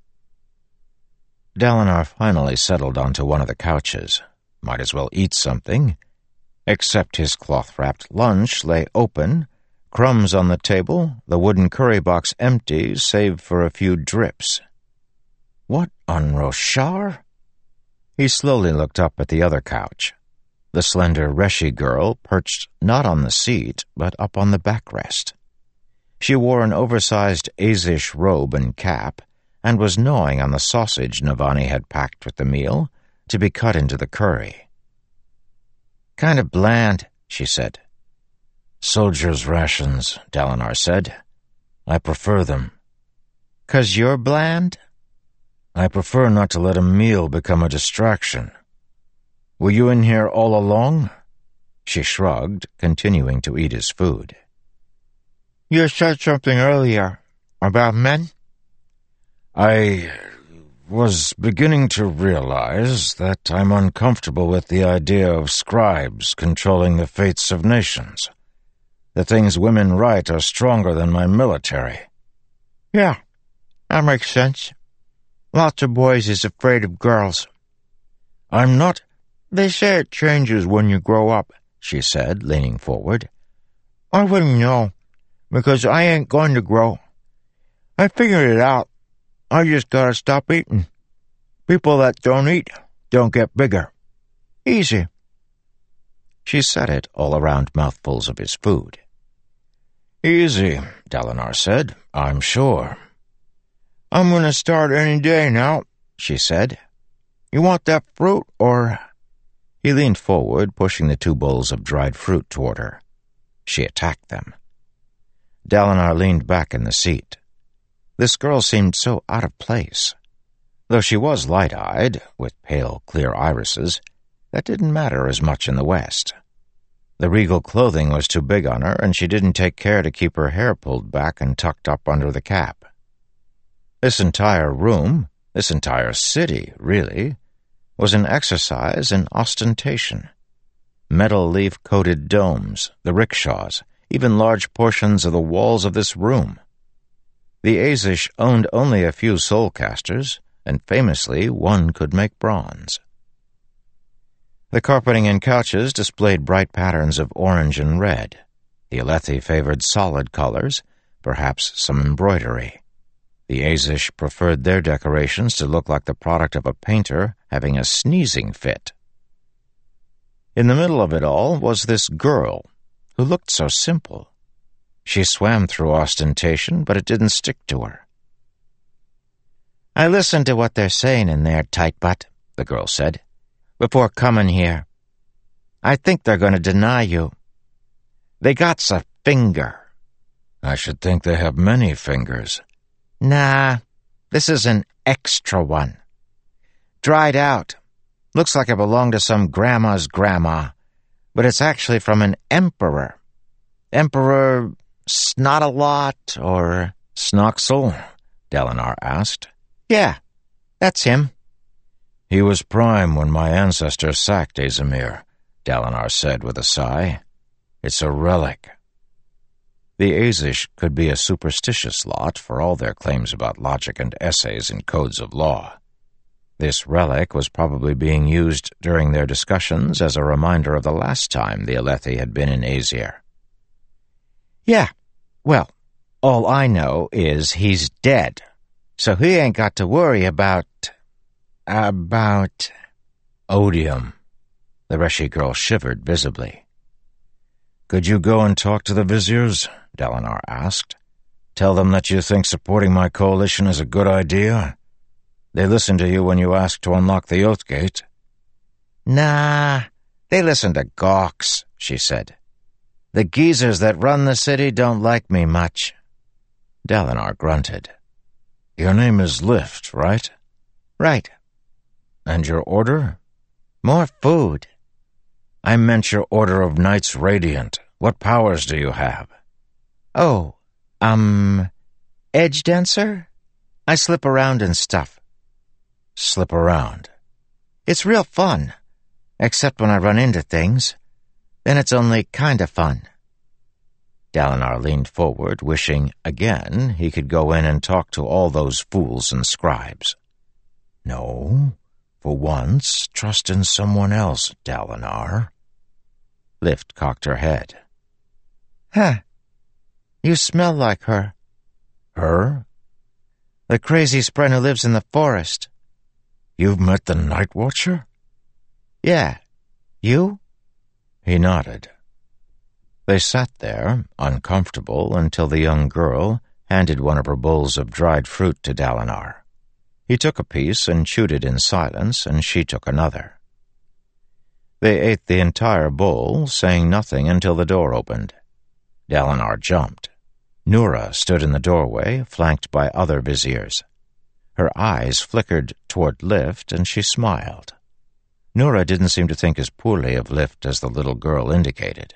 Dalinar finally settled onto one of the couches. Might as well eat something. Except his cloth-wrapped lunch lay open, crumbs on the table, the wooden curry box empty save for a few drips. What on Roshar? He slowly looked up at the other couch. The slender Reshi girl perched not on the seat, but up on the backrest. She wore an oversized Azish robe and cap, and was gnawing on the sausage Navani had packed with the meal to be cut into the curry. Kind of bland, she said. Soldiers' rations, Dalinar said. I prefer them. Cause you're bland? I prefer not to let a meal become a distraction. Were you in here all along? She shrugged, continuing to eat his food. You said something earlier about men? I was beginning to realize that I'm uncomfortable with the idea of scribes controlling the fates of nations. The things women write are stronger than my military. Yeah, that makes sense. Lots of boys is afraid of girls. I'm not they say it changes when you grow up, she said, leaning forward. I wouldn't know, because I ain't going to grow. I figured it out. I just gotta stop eating. People that don't eat don't get bigger. Easy. She said it all around mouthfuls of his food. Easy, Dalinar said, I'm sure. I'm gonna start any day now, she said. You want that fruit, or he leaned forward, pushing the two bowls of dried fruit toward her. She attacked them. Dalinar leaned back in the seat. This girl seemed so out of place. Though she was light-eyed, with pale, clear irises, that didn't matter as much in the West. The regal clothing was too big on her, and she didn't take care to keep her hair pulled back and tucked up under the cap. This entire room, this entire city, really, was an exercise in ostentation. Metal leaf-coated domes, the rickshaws, even large portions of the walls of this room. The Azish owned only a few soul casters, and famously one could make bronze. The carpeting and couches displayed bright patterns of orange and red. The Alethi favored solid colors, perhaps some embroidery. The Azish preferred their decorations to look like the product of a painter having a sneezing fit. In the middle of it all was this girl, who looked so simple. She swam through ostentation, but it didn't stick to her. I listen to what they're saying in there, tight butt, the girl said, before coming here. I think they're going to deny you. They got's a finger. I should think they have many fingers. Nah, this is an extra one. Dried out. Looks like it belonged to some grandma's grandma, but it's actually from an emperor. Emperor Snot-a-lot or Snoxel? Dalinar asked. Yeah, that's him. He was prime when my ancestor sacked Azimir, Dalinar said with a sigh. It's a relic. The Azish could be a superstitious lot for all their claims about logic and essays in codes of law. This relic was probably being used during their discussions as a reminder of the last time the Alethi had been in Azir. Yeah, well, all I know is he's dead so he ain't got to worry about. About. odium. The Reshi girl shivered visibly. Could you go and talk to the viziers? Dalinar asked. Tell them that you think supporting my coalition is a good idea? They listened to you when you asked to unlock the Oath Gate. Nah, they listen to Gawx, she said. The geezers that run the city don't like me much. Dalinar grunted. Your name is Lift, right? Right. And your order? More food. I meant your order of Knights Radiant. What powers do you have? Oh, um, edge dancer? I slip around and stuff. Slip around? It's real fun. Except when I run into things. Then it's only kinda fun. Dalinar leaned forward, wishing again he could go in and talk to all those fools and scribes. No, for once, trust in someone else, Dalinar. Lift cocked her head. Huh. You smell like her. Her? The crazy spren who lives in the forest. You've met the Night Watcher? Yeah. You? He nodded. They sat there, uncomfortable, until the young girl handed one of her bowls of dried fruit to Dalinar. He took a piece and chewed it in silence, and she took another. They ate the entire bowl, saying nothing until the door opened. Dalinar jumped. Noura stood in the doorway, flanked by other viziers. Her eyes flickered toward Lift, and she smiled. Noura didn't seem to think as poorly of Lift as the little girl indicated.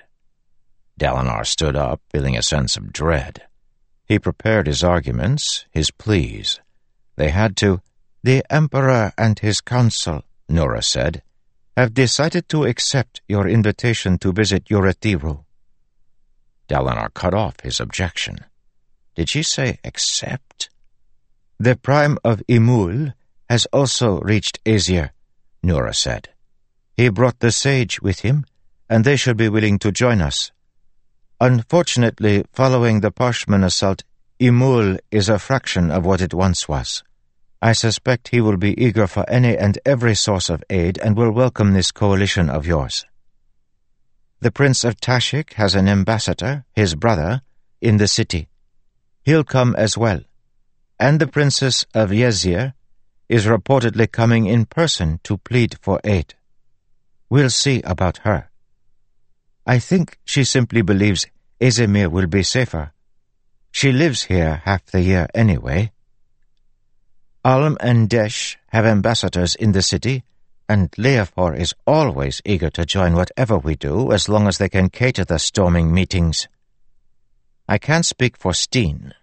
Dalinar stood up, feeling a sense of dread. He prepared his arguments, his pleas. They had to. The Emperor and his council, Noura said, have decided to accept your invitation to visit Urithiru. Dalinar cut off his objection. Did she say accept? The Prime of Imul has also reached Azir, Noura said. He brought the sage with him, and they should be willing to join us. Unfortunately, following the Parshman assault, Emul is a fraction of what it once was. I suspect he will be eager for any and every source of aid and will welcome this coalition of yours. The Prince of Tashikk has an ambassador, his brother, in the city. He'll come as well. And the Princess of Yezier is reportedly coming in person to plead for aid. We'll see about her. I think she simply believes Azimir will be safer. She lives here half the year anyway. Alm and Desh have ambassadors in the city, and Liafor is always eager to join whatever we do as long as they can cater the storming meetings. I can't speak for Steen.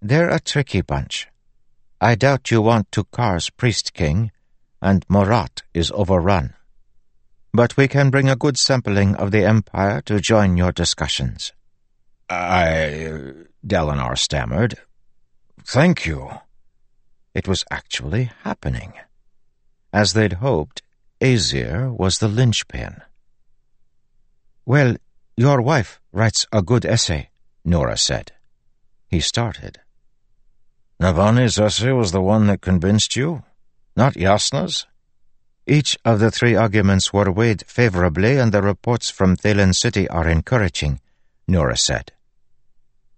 They're a tricky bunch. I doubt you want Tukar's Priest King, and Marat is overrun. But we can bring a good sampling of the Empire to join your discussions. I... Dalinar stammered. Thank you. It was actually happening. As they'd hoped, Azir was the linchpin. Well, your wife writes a good essay, Noura said. He started. Navani's essay was the one that convinced you? Not Jasnah's? Each of the three arguments were weighed favorably, and the reports from Thaylen City are encouraging, Noura said.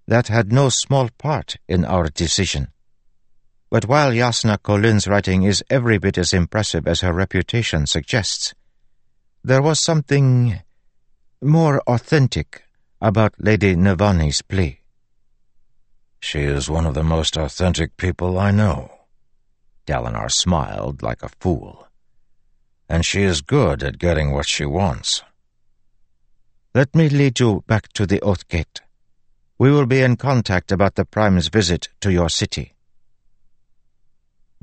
That had no small part in our decision. But while Jasnah Kholin's writing is every bit as impressive as her reputation suggests, there was something more authentic about Lady Navani's plea. She is one of the most authentic people I know. Dalinar smiled like a fool. And she is good at getting what she wants. Let me lead you back to the Oath Gate. We will be in contact about the Prime's visit to your city.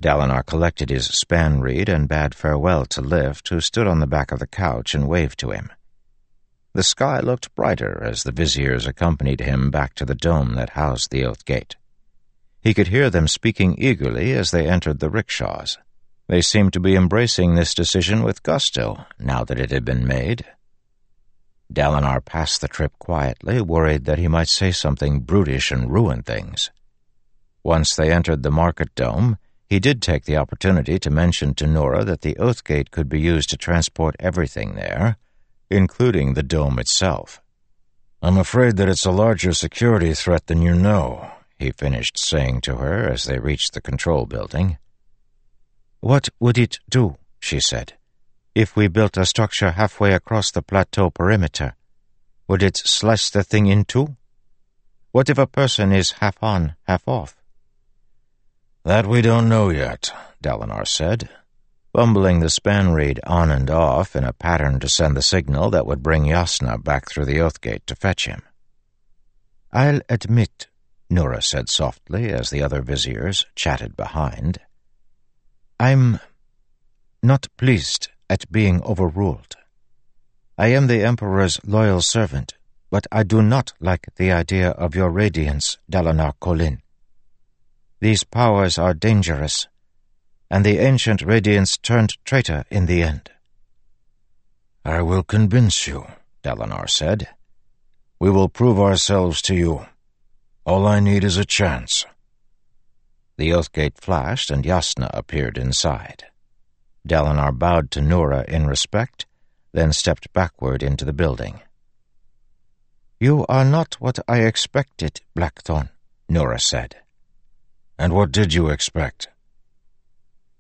Dalinar collected his spanreed and bade farewell to Lift, who stood on the back of the couch and waved to him. The sky looked brighter as the viziers accompanied him back to the dome that housed the Oath Gate. He could hear them speaking eagerly as they entered the rickshaws. They seemed to be embracing this decision with gusto, now that it had been made. Dalinar passed the trip quietly, worried that he might say something brutish and ruin things. Once they entered the market dome, he did take the opportunity to mention to Noura that the Oath Gate could be used to transport everything there, including the dome itself. I'm afraid that it's a larger security threat than you know, he finished saying to her as they reached the control building. What would it do, she said, if we built a structure halfway across the plateau perimeter? Would it slice the thing in two? What if a person is half on, half off? That we don't know yet, Dalinar said, bumbling the spanreed on and off in a pattern to send the signal that would bring Jasnah back through the oath gate to fetch him. I'll admit, Noura said softly as the other viziers chatted behind, I'm not pleased at being overruled. I am the Emperor's loyal servant, but I do not like the idea of your radiance, Dalinar Kholin. These powers are dangerous, and the ancient Radiance turned traitor in the end. I will convince you, Dalinar said. We will prove ourselves to you. All I need is a chance. The oath gate flashed, and Jasnah appeared inside. Dalinar bowed to Noura in respect, then stepped backward into the building. You are not what I expected, Blackthorn, Noura said. And what did you expect?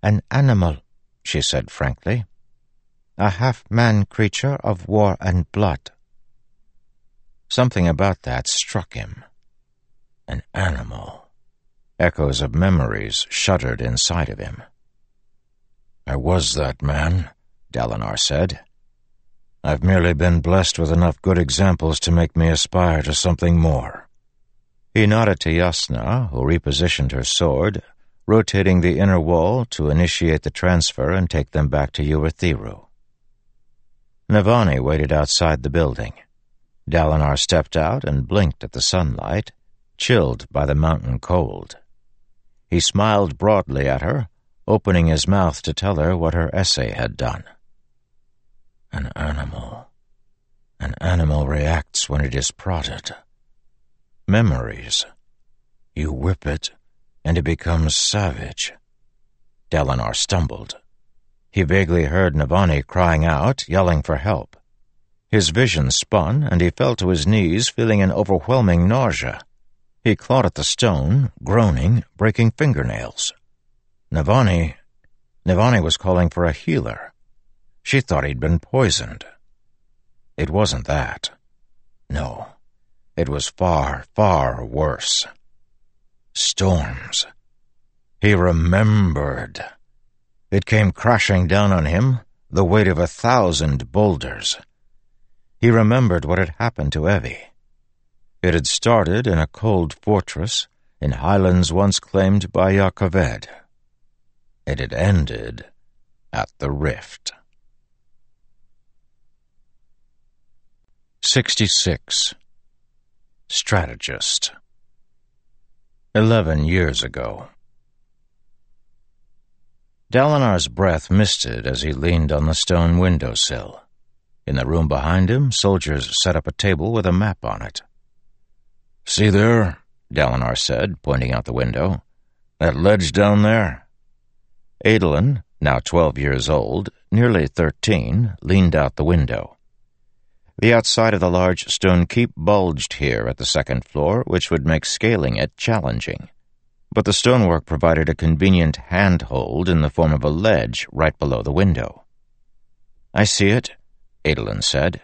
An animal, she said frankly. A half-man creature of war and blood. Something about that struck him. An animal. Echoes of memories shuddered inside of him. I was that man, Dalinar said. I've merely been blessed with enough good examples to make me aspire to something more. He nodded to Jasnah, who repositioned her sword, rotating the inner wall to initiate the transfer and take them back to Urithiru. Navani waited outside the building. Dalinar stepped out and blinked at the sunlight, chilled by the mountain cold. He smiled broadly at her, opening his mouth to tell her what her essay had done. An animal. An animal reacts when it is prodded memories. You whip it, and it becomes savage. Dalinar stumbled. He vaguely heard Navani crying out, yelling for help. His vision spun, and he fell to his knees, feeling an overwhelming nausea. He clawed at the stone, groaning, breaking fingernails. Navani... Navani was calling for a healer. She thought he'd been poisoned. It wasn't that. No. It was far, far worse. Storms. He remembered. It came crashing down on him, the weight of a thousand boulders. He remembered what had happened to Evi. It had started in a cold fortress in highlands once claimed by Jah It had ended at the rift. 66. Strategist Eleven years ago. Dalinar's breath misted as he leaned on the stone windowsill. In the room behind him, soldiers set up a table with a map on it. See there, Dalinar said, pointing out the window. That ledge down there? Adolin, now twelve years old, nearly thirteen, leaned out the window. The outside of the large stone keep bulged here at the second floor, which would make scaling it challenging. But the stonework provided a convenient handhold in the form of a ledge right below the window. I see it, Adolin said.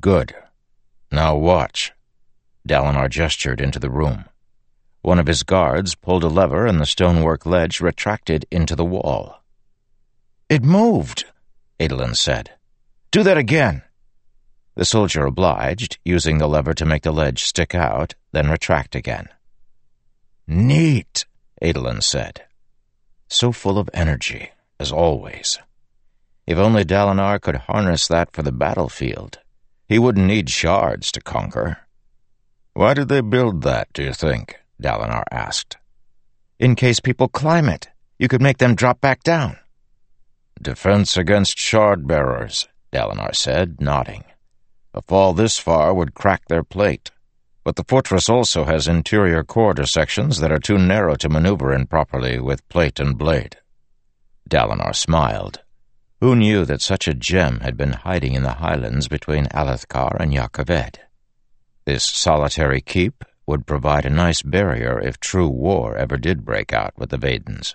Good. Now watch. Dalinar gestured into the room. One of his guards pulled a lever and the stonework ledge retracted into the wall. It moved, Adolin said. Do that again. The soldier obliged, using the lever to make the ledge stick out, then retract again. Neat, Adolin said. So full of energy, as always. If only Dalinar could harness that for the battlefield, he wouldn't need shards to conquer. Why did they build that, do you think? Dalinar asked. In case people climb it, you could make them drop back down. Defense against shard bearers, Dalinar said, nodding. A fall this far would crack their plate. But the fortress also has interior corridor sections that are too narrow to maneuver in properly with plate and blade. Dalinar smiled. Who knew that such a gem had been hiding in the highlands between Alethkar and Jah Keved? This solitary keep would provide a nice barrier if true war ever did break out with the Vedens.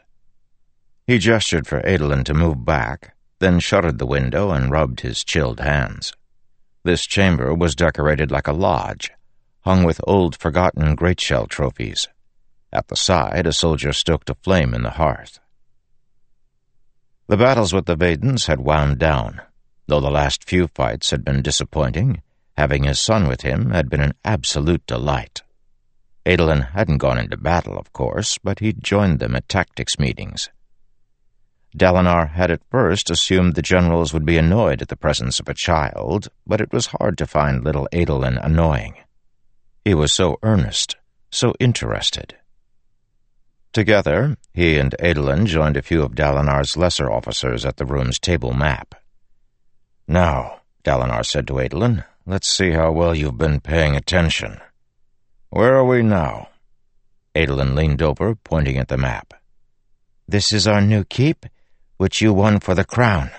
He gestured for Adolin to move back, then shuttered the window and rubbed his chilled hands. This chamber was decorated like a lodge, hung with old forgotten great-shell trophies. At the side, a soldier stoked a flame in the hearth. The battles with the Vedens had wound down. Though the last few fights had been disappointing, having his son with him had been an absolute delight. Adolin hadn't gone into battle, of course, but he'd joined them at tactics meetings. Dalinar had at first assumed the generals would be annoyed at the presence of a child, but it was hard to find little Adolin annoying. He was so earnest, so interested. Together, he and Adolin joined a few of Dalinar's lesser officers at the room's table map. Now, Dalinar said to Adolin, let's see how well you've been paying attention. Where are we now? Adolin leaned over, pointing at the map. This is our new keep, which you won for the crown.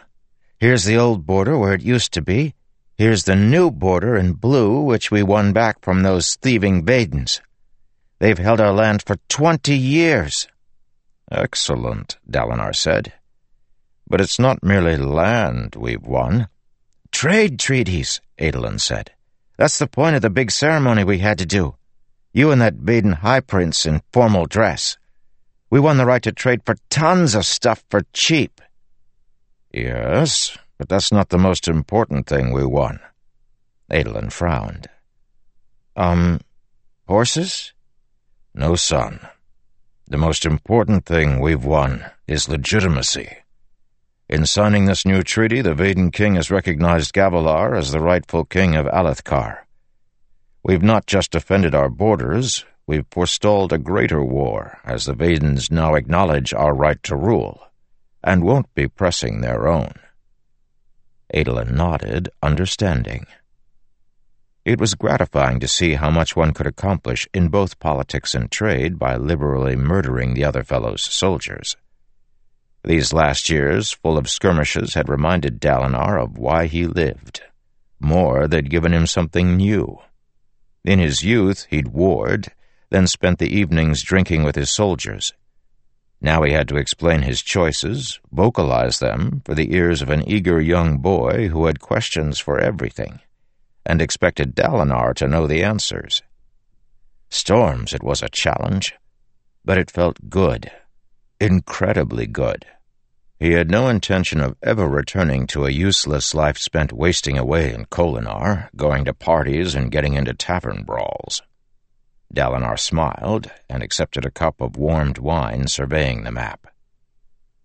Here's the old border where it used to be. Here's the new border in blue, which we won back from those thieving Vedens. They've held our land for twenty years. Excellent, Dalinar said. But it's not merely land we've won. Trade treaties, Adolin said. That's the point of the big ceremony we had to do. You and that Veden High Prince in formal dress. We won the right to trade for tons of stuff for cheap. Yes, but that's not the most important thing we won. Adolin frowned. Um, horses? No, son. The most important thing we've won is legitimacy. In signing this new treaty, the Veden king has recognized Gavilar as the rightful king of Alethkar. We've not just defended our borders, we've forestalled a greater war, as the Vedens now acknowledge our right to rule, and won't be pressing their own. Adolin nodded, understanding. It was gratifying to see how much one could accomplish in both politics and trade by liberally murdering the other fellow's soldiers. These last years, full of skirmishes, had reminded Dalinar of why he lived. More, they'd given him something new. In his youth, he'd warred, then spent the evenings drinking with his soldiers. Now he had to explain his choices, vocalize them for the ears of an eager young boy who had questions for everything, and expected Dalinar to know the answers. Storms, it was a challenge. but it felt good. Incredibly good. He had no intention of ever returning to a useless life spent wasting away in Kholinar, going to parties and getting into tavern brawls. Dalinar smiled and accepted a cup of warmed wine, surveying the map.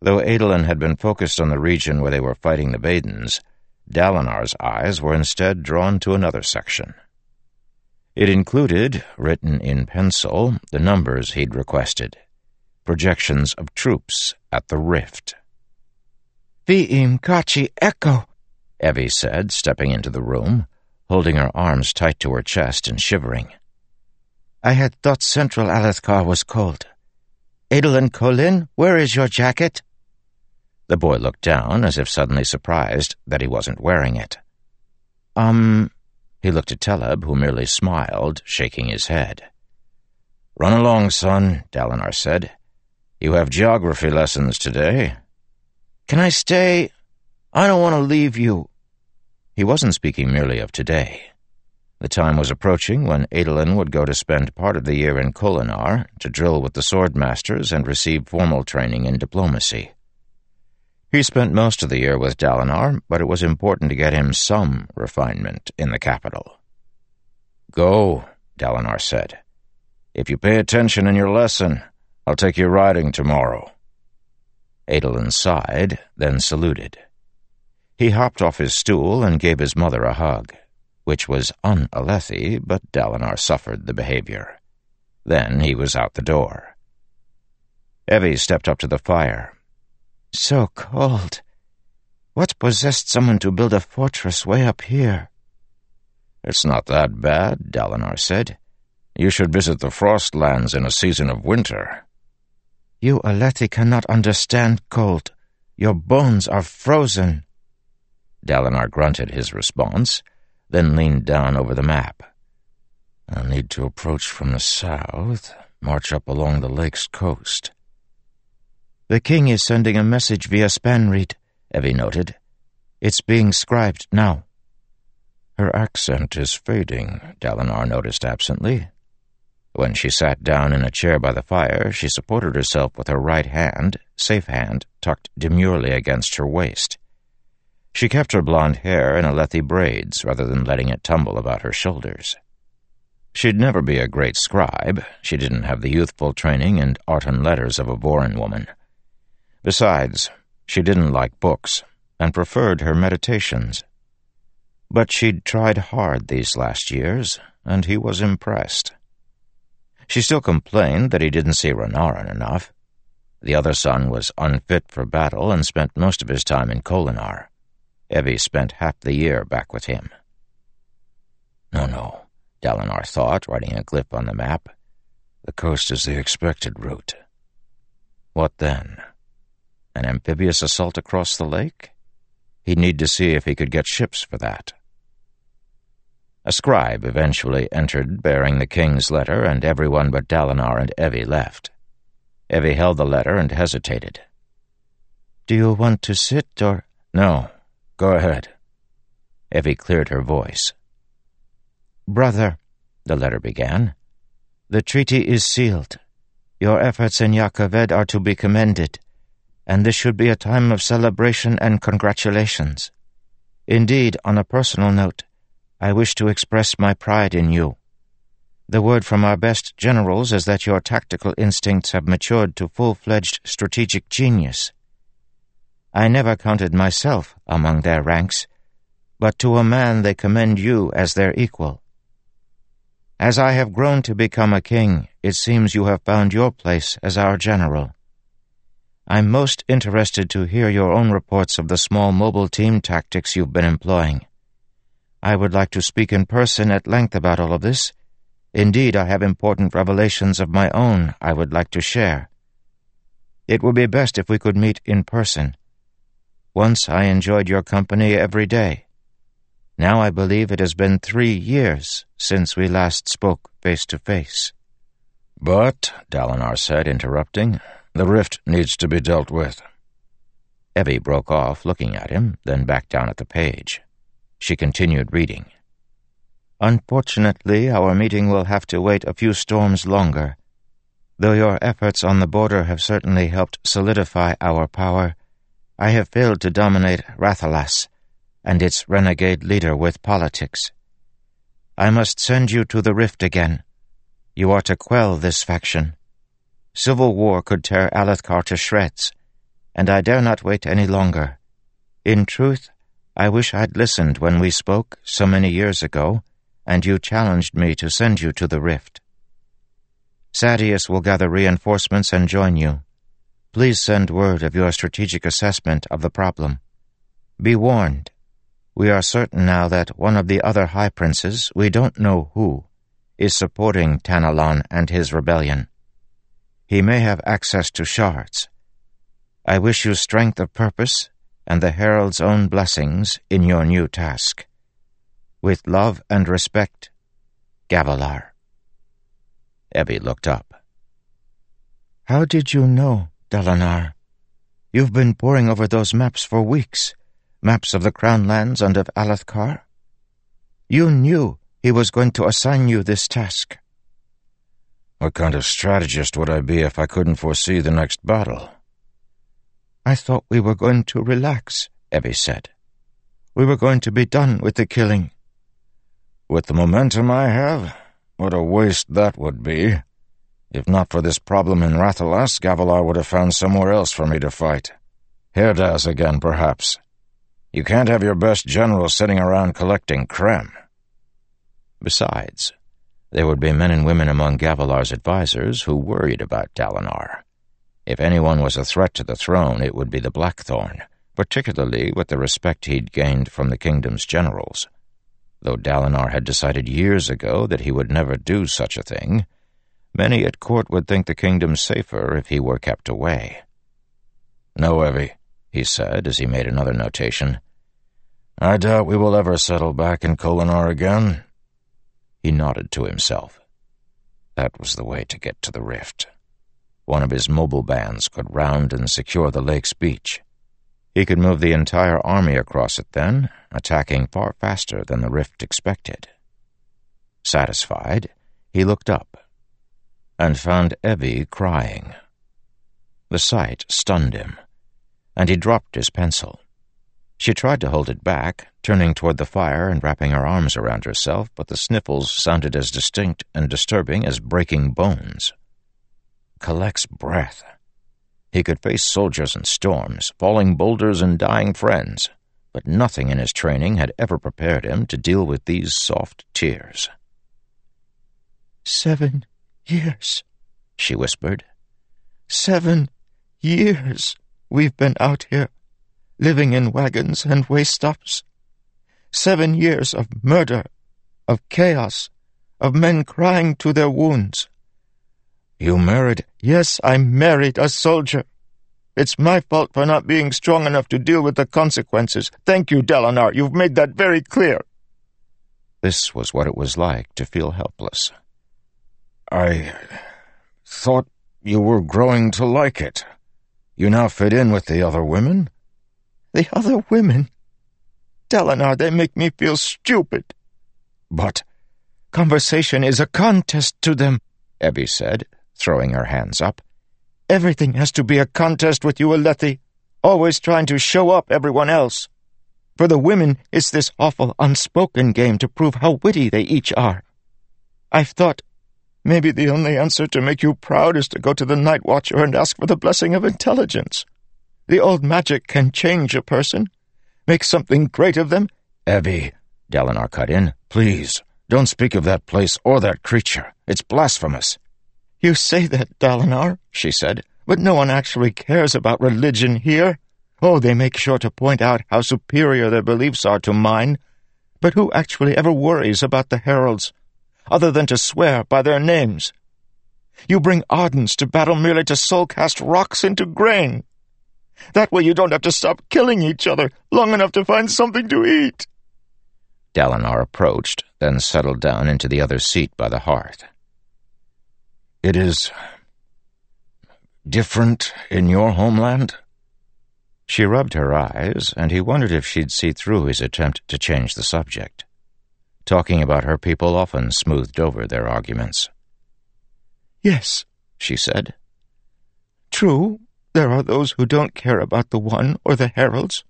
Though Adolin had been focused on the region where they were fighting the Vedens, Dalinar's eyes were instead drawn to another section. It included, written in pencil, the numbers he'd requested, projections of troops at the rift. Viim Kachi Echo, Evi said, stepping into the room, holding her arms tight to her chest and shivering. I had thought Central Alethkar was cold. Adolin Kholin, where is your jacket? The boy looked down as if suddenly surprised that he wasn't wearing it. Um, he looked at Teleb, who merely smiled, shaking his head. Run along, son, Dalinar said. You have geography lessons today. Can I stay? I don't want to leave you. He wasn't speaking merely of today. The time was approaching when Adolin would go to spend part of the year in Kholinar to drill with the swordmasters and receive formal training in diplomacy. He spent most of the year with Dalinar, but it was important to get him some refinement in the capital. Go, Dalinar said. If you pay attention in your lesson, I'll take you riding tomorrow. Adolin sighed, then saluted. He hopped off his stool and gave his mother a hug, which was un-Alethi, but Dalinar suffered the behavior. Then he was out the door. Evi stepped up to the fire. So cold. What possessed someone to build a fortress way up here? It's not that bad, Dalinar said. You should visit the Frostlands in a season of winter. You Alethi cannot understand cold. Your bones are frozen. Dalinar grunted his response, then leaned down over the map. I'll need to approach from the south, march up along the lake's coast. The king is sending a message via Spanreed, Evi noted. It's being scribed now. Her accent is fading, Dalinar noticed absently. When she sat down in a chair by the fire, she supported herself with her right hand, safe hand, tucked demurely against her waist. She kept her blonde hair in Alethi braids rather than letting it tumble about her shoulders. She'd never be a great scribe. She didn't have the youthful training and art and letters of a Vorin woman. Besides, she didn't like books and preferred her meditations. But she'd tried hard these last years, and he was impressed. She still complained that he didn't see Renarin enough. The other son was unfit for battle and spent most of his time in Kholinar. Evi spent half the year back with him. No, no, Dalinar thought, writing a glyph on the map. The coast is the expected route. What then? An amphibious assault across the lake? He'd need to see if he could get ships for that. A scribe eventually entered bearing the king's letter, and everyone but Dalinar and Evi left. Evi held the letter and hesitated. Do you want to sit, or... No, go ahead. Evi cleared her voice. Brother, the letter began, the treaty is sealed. Your efforts in Jah Keved are to be commended, and this should be a time of celebration and congratulations. Indeed, on a personal note, I wish to express my pride in you. The word from our best generals is that your tactical instincts have matured to full-fledged strategic genius. I never counted myself among their ranks, but to a man they commend you as their equal. As I have grown to become a king, it seems you have found your place as our general. I'm most interested to hear your own reports of the small mobile team tactics you've been employing. I would like to speak in person at length about all of this. Indeed, I have important revelations of my own I would like to share. It would be best if we could meet in person. Once I enjoyed your company every day. Now I believe it has been three years since we last spoke face to face. But, Dalinar said, interrupting, the rift needs to be dealt with. Evi broke off, looking at him, then back down at the page. She continued reading. Unfortunately, our meeting will have to wait a few storms longer. Though your efforts on the border have certainly helped solidify our power, I have failed to dominate Rathalas and its renegade leader with politics. I must send you to the rift again. You are to quell this faction. Civil war could tear Alethkar to shreds, and I dare not wait any longer. In truth, I wish I'd listened when we spoke so many years ago, and you challenged me to send you to the rift. Sadeas will gather reinforcements and join you. Please send word of your strategic assessment of the problem. Be warned. We are certain now that one of the other High Princes, we don't know who, is supporting Tanalon and his rebellion. He may have access to shards. I wish you strength of purpose and the Herald's own blessings in your new task. With love and respect, Gavilar. Evi looked up. How did you know, Dalinar? You've been poring over those maps for weeks. Maps of the Crown Lands and of Alethkar. You knew he was going to assign you this task. What kind of strategist would I be if I couldn't foresee the next battle? I thought we were going to relax, Evi said. We were going to be done with the killing. With the momentum I have, what a waste that would be. If not for this problem in Rathalas, Gavilar would have found somewhere else for me to fight. Herdaz again, perhaps. You can't have your best general sitting around collecting crem. Besides, there would be men and women among Gavilar's advisers who worried about Dalinar. If anyone was a threat to the throne, it would be the Blackthorn, particularly with the respect he'd gained from the kingdom's generals. Though Dalinar had decided years ago that he would never do such a thing, many at court would think the kingdom safer if he were kept away. No, Evi, he said as he made another notation. I doubt we will ever settle back in Kholinar again. He nodded to himself. That was the way to get to the rift. One of his mobile bands could round and secure the lake's beach. He could move the entire army across it then, attacking far faster than the rift expected. Satisfied, he looked up and found Evi crying. The sight stunned him, and he dropped his pencil. She tried to hold it back, turning toward the fire and wrapping her arms around herself, but the sniffles sounded as distinct and disturbing as breaking bones. Collect's breath. He could face soldiers and storms, falling boulders and dying friends, but nothing in his training had ever prepared him to deal with these soft tears. Seven years, she whispered. Seven years we've been out here, living in wagons and way stops. Seven years of murder, of chaos, of men crying to their wounds. You married? Yes, I married a soldier. It's my fault for not being strong enough to deal with the consequences. Thank you, Dalinar. You've made that very clear. This was what it was like to feel helpless. I thought you were growing to like it. You now fit in with the other women? The other women? Dalinar, they make me feel stupid. But conversation is a contest to them, Evi said, throwing her hands up. Everything has to be a contest with you, Alethi, always trying to show up everyone else. For the women, it's this awful unspoken game to prove how witty they each are. I've thought maybe the only answer to make you proud is to go to the Night Watcher and ask for the blessing of intelligence. The old magic can change a person, make something great of them. Evi, Dalinar cut in, please, don't speak of that place or that creature. It's blasphemous. You say that, Dalinar, she said, but no one actually cares about religion here. Oh, they make sure to point out how superior their beliefs are to mine. But who actually ever worries about the heralds, other than to swear by their names? You bring Ardents to battle merely to soulcast rocks into grain. That way you don't have to stop killing each other long enough to find something to eat. Dalinar approached, then settled down into the other seat by the hearth. It is different in your homeland? She rubbed her eyes, and he wondered if she'd see through his attempt to change the subject. Talking about her people often smoothed over their arguments. Yes, she said. True, there are those who don't care about the one or the heralds.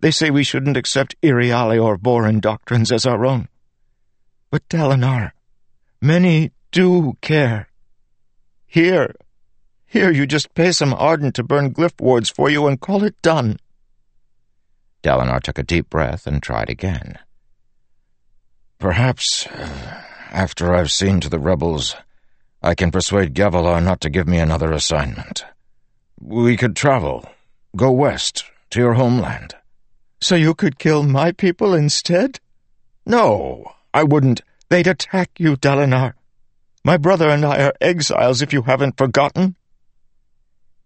They say we shouldn't accept Iriali or Vorin doctrines as our own. But Dalinar, many do care. Here, here you just pay some Ardent to burn glyph wards for you and call it done. Dalinar took a deep breath and tried again. Perhaps, uh, after I've seen to the rebels, I can persuade Gavilar not to give me another assignment. We could travel, go west, to your homeland. So you could kill my people instead? No, I wouldn't. They'd attack you, Dalinar. My brother and I are exiles, if you haven't forgotten.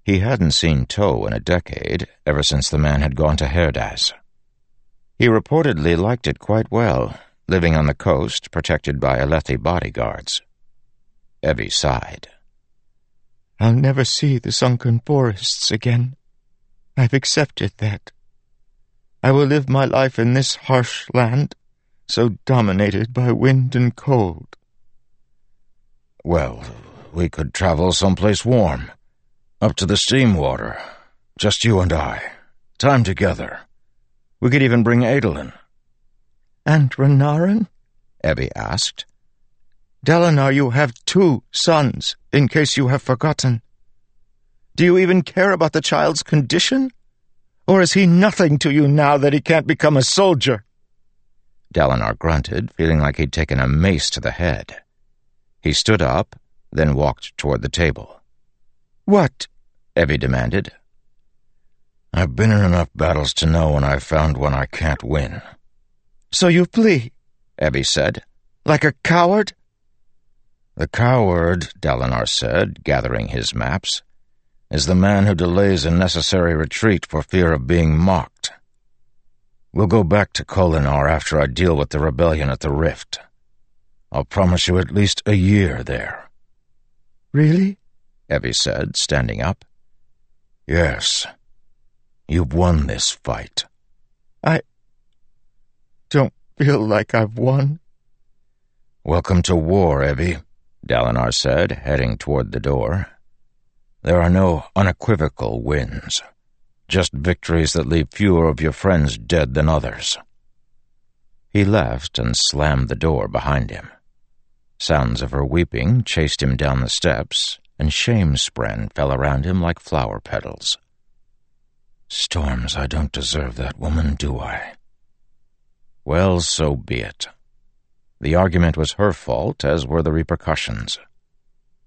He hadn't seen Toh in a decade, ever since the man had gone to Herdaz. He reportedly liked it quite well, living on the coast, protected by Alethi bodyguards. Evi sighed. I'll never see the sunken forests again. I've accepted that. I will live my life in this harsh land, so dominated by wind and cold. Well, we could travel someplace warm, up to the steam water, just you and I, time together. We could even bring Adolin. And Renarin? Evi asked. Dalinar, you have two sons, in case you have forgotten. Do you even care about the child's condition? Or is he nothing to you now that he can't become a soldier? Dalinar grunted, feeling like he'd taken a mace to the head. He stood up, then walked toward the table. What? Evi demanded. I've been in enough battles to know when I've found one I can't win. So you flee? Evi said. Like a coward? The coward, Dalinar said, gathering his maps, is the man who delays a necessary retreat for fear of being mocked. We'll go back to Kholinar after I deal with the rebellion at the Rift. I'll promise you at least a year there. Really? Evi said, standing up. Yes. You've won this fight. I don't feel like I've won. Welcome to war, Evi. Dalinar said, heading toward the door. There are no unequivocal wins, just victories that leave fewer of your friends dead than others. He left and slammed the door behind him. Sounds of her weeping chased him down the steps, and shame spren fell around him like flower petals. Storms, I don't deserve that woman, do I? Well, so be it. The argument was her fault, as were the repercussions.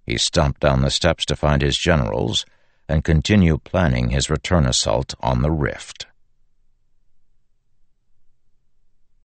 He stumped down the steps to find his generals and continue planning his return assault on the rift.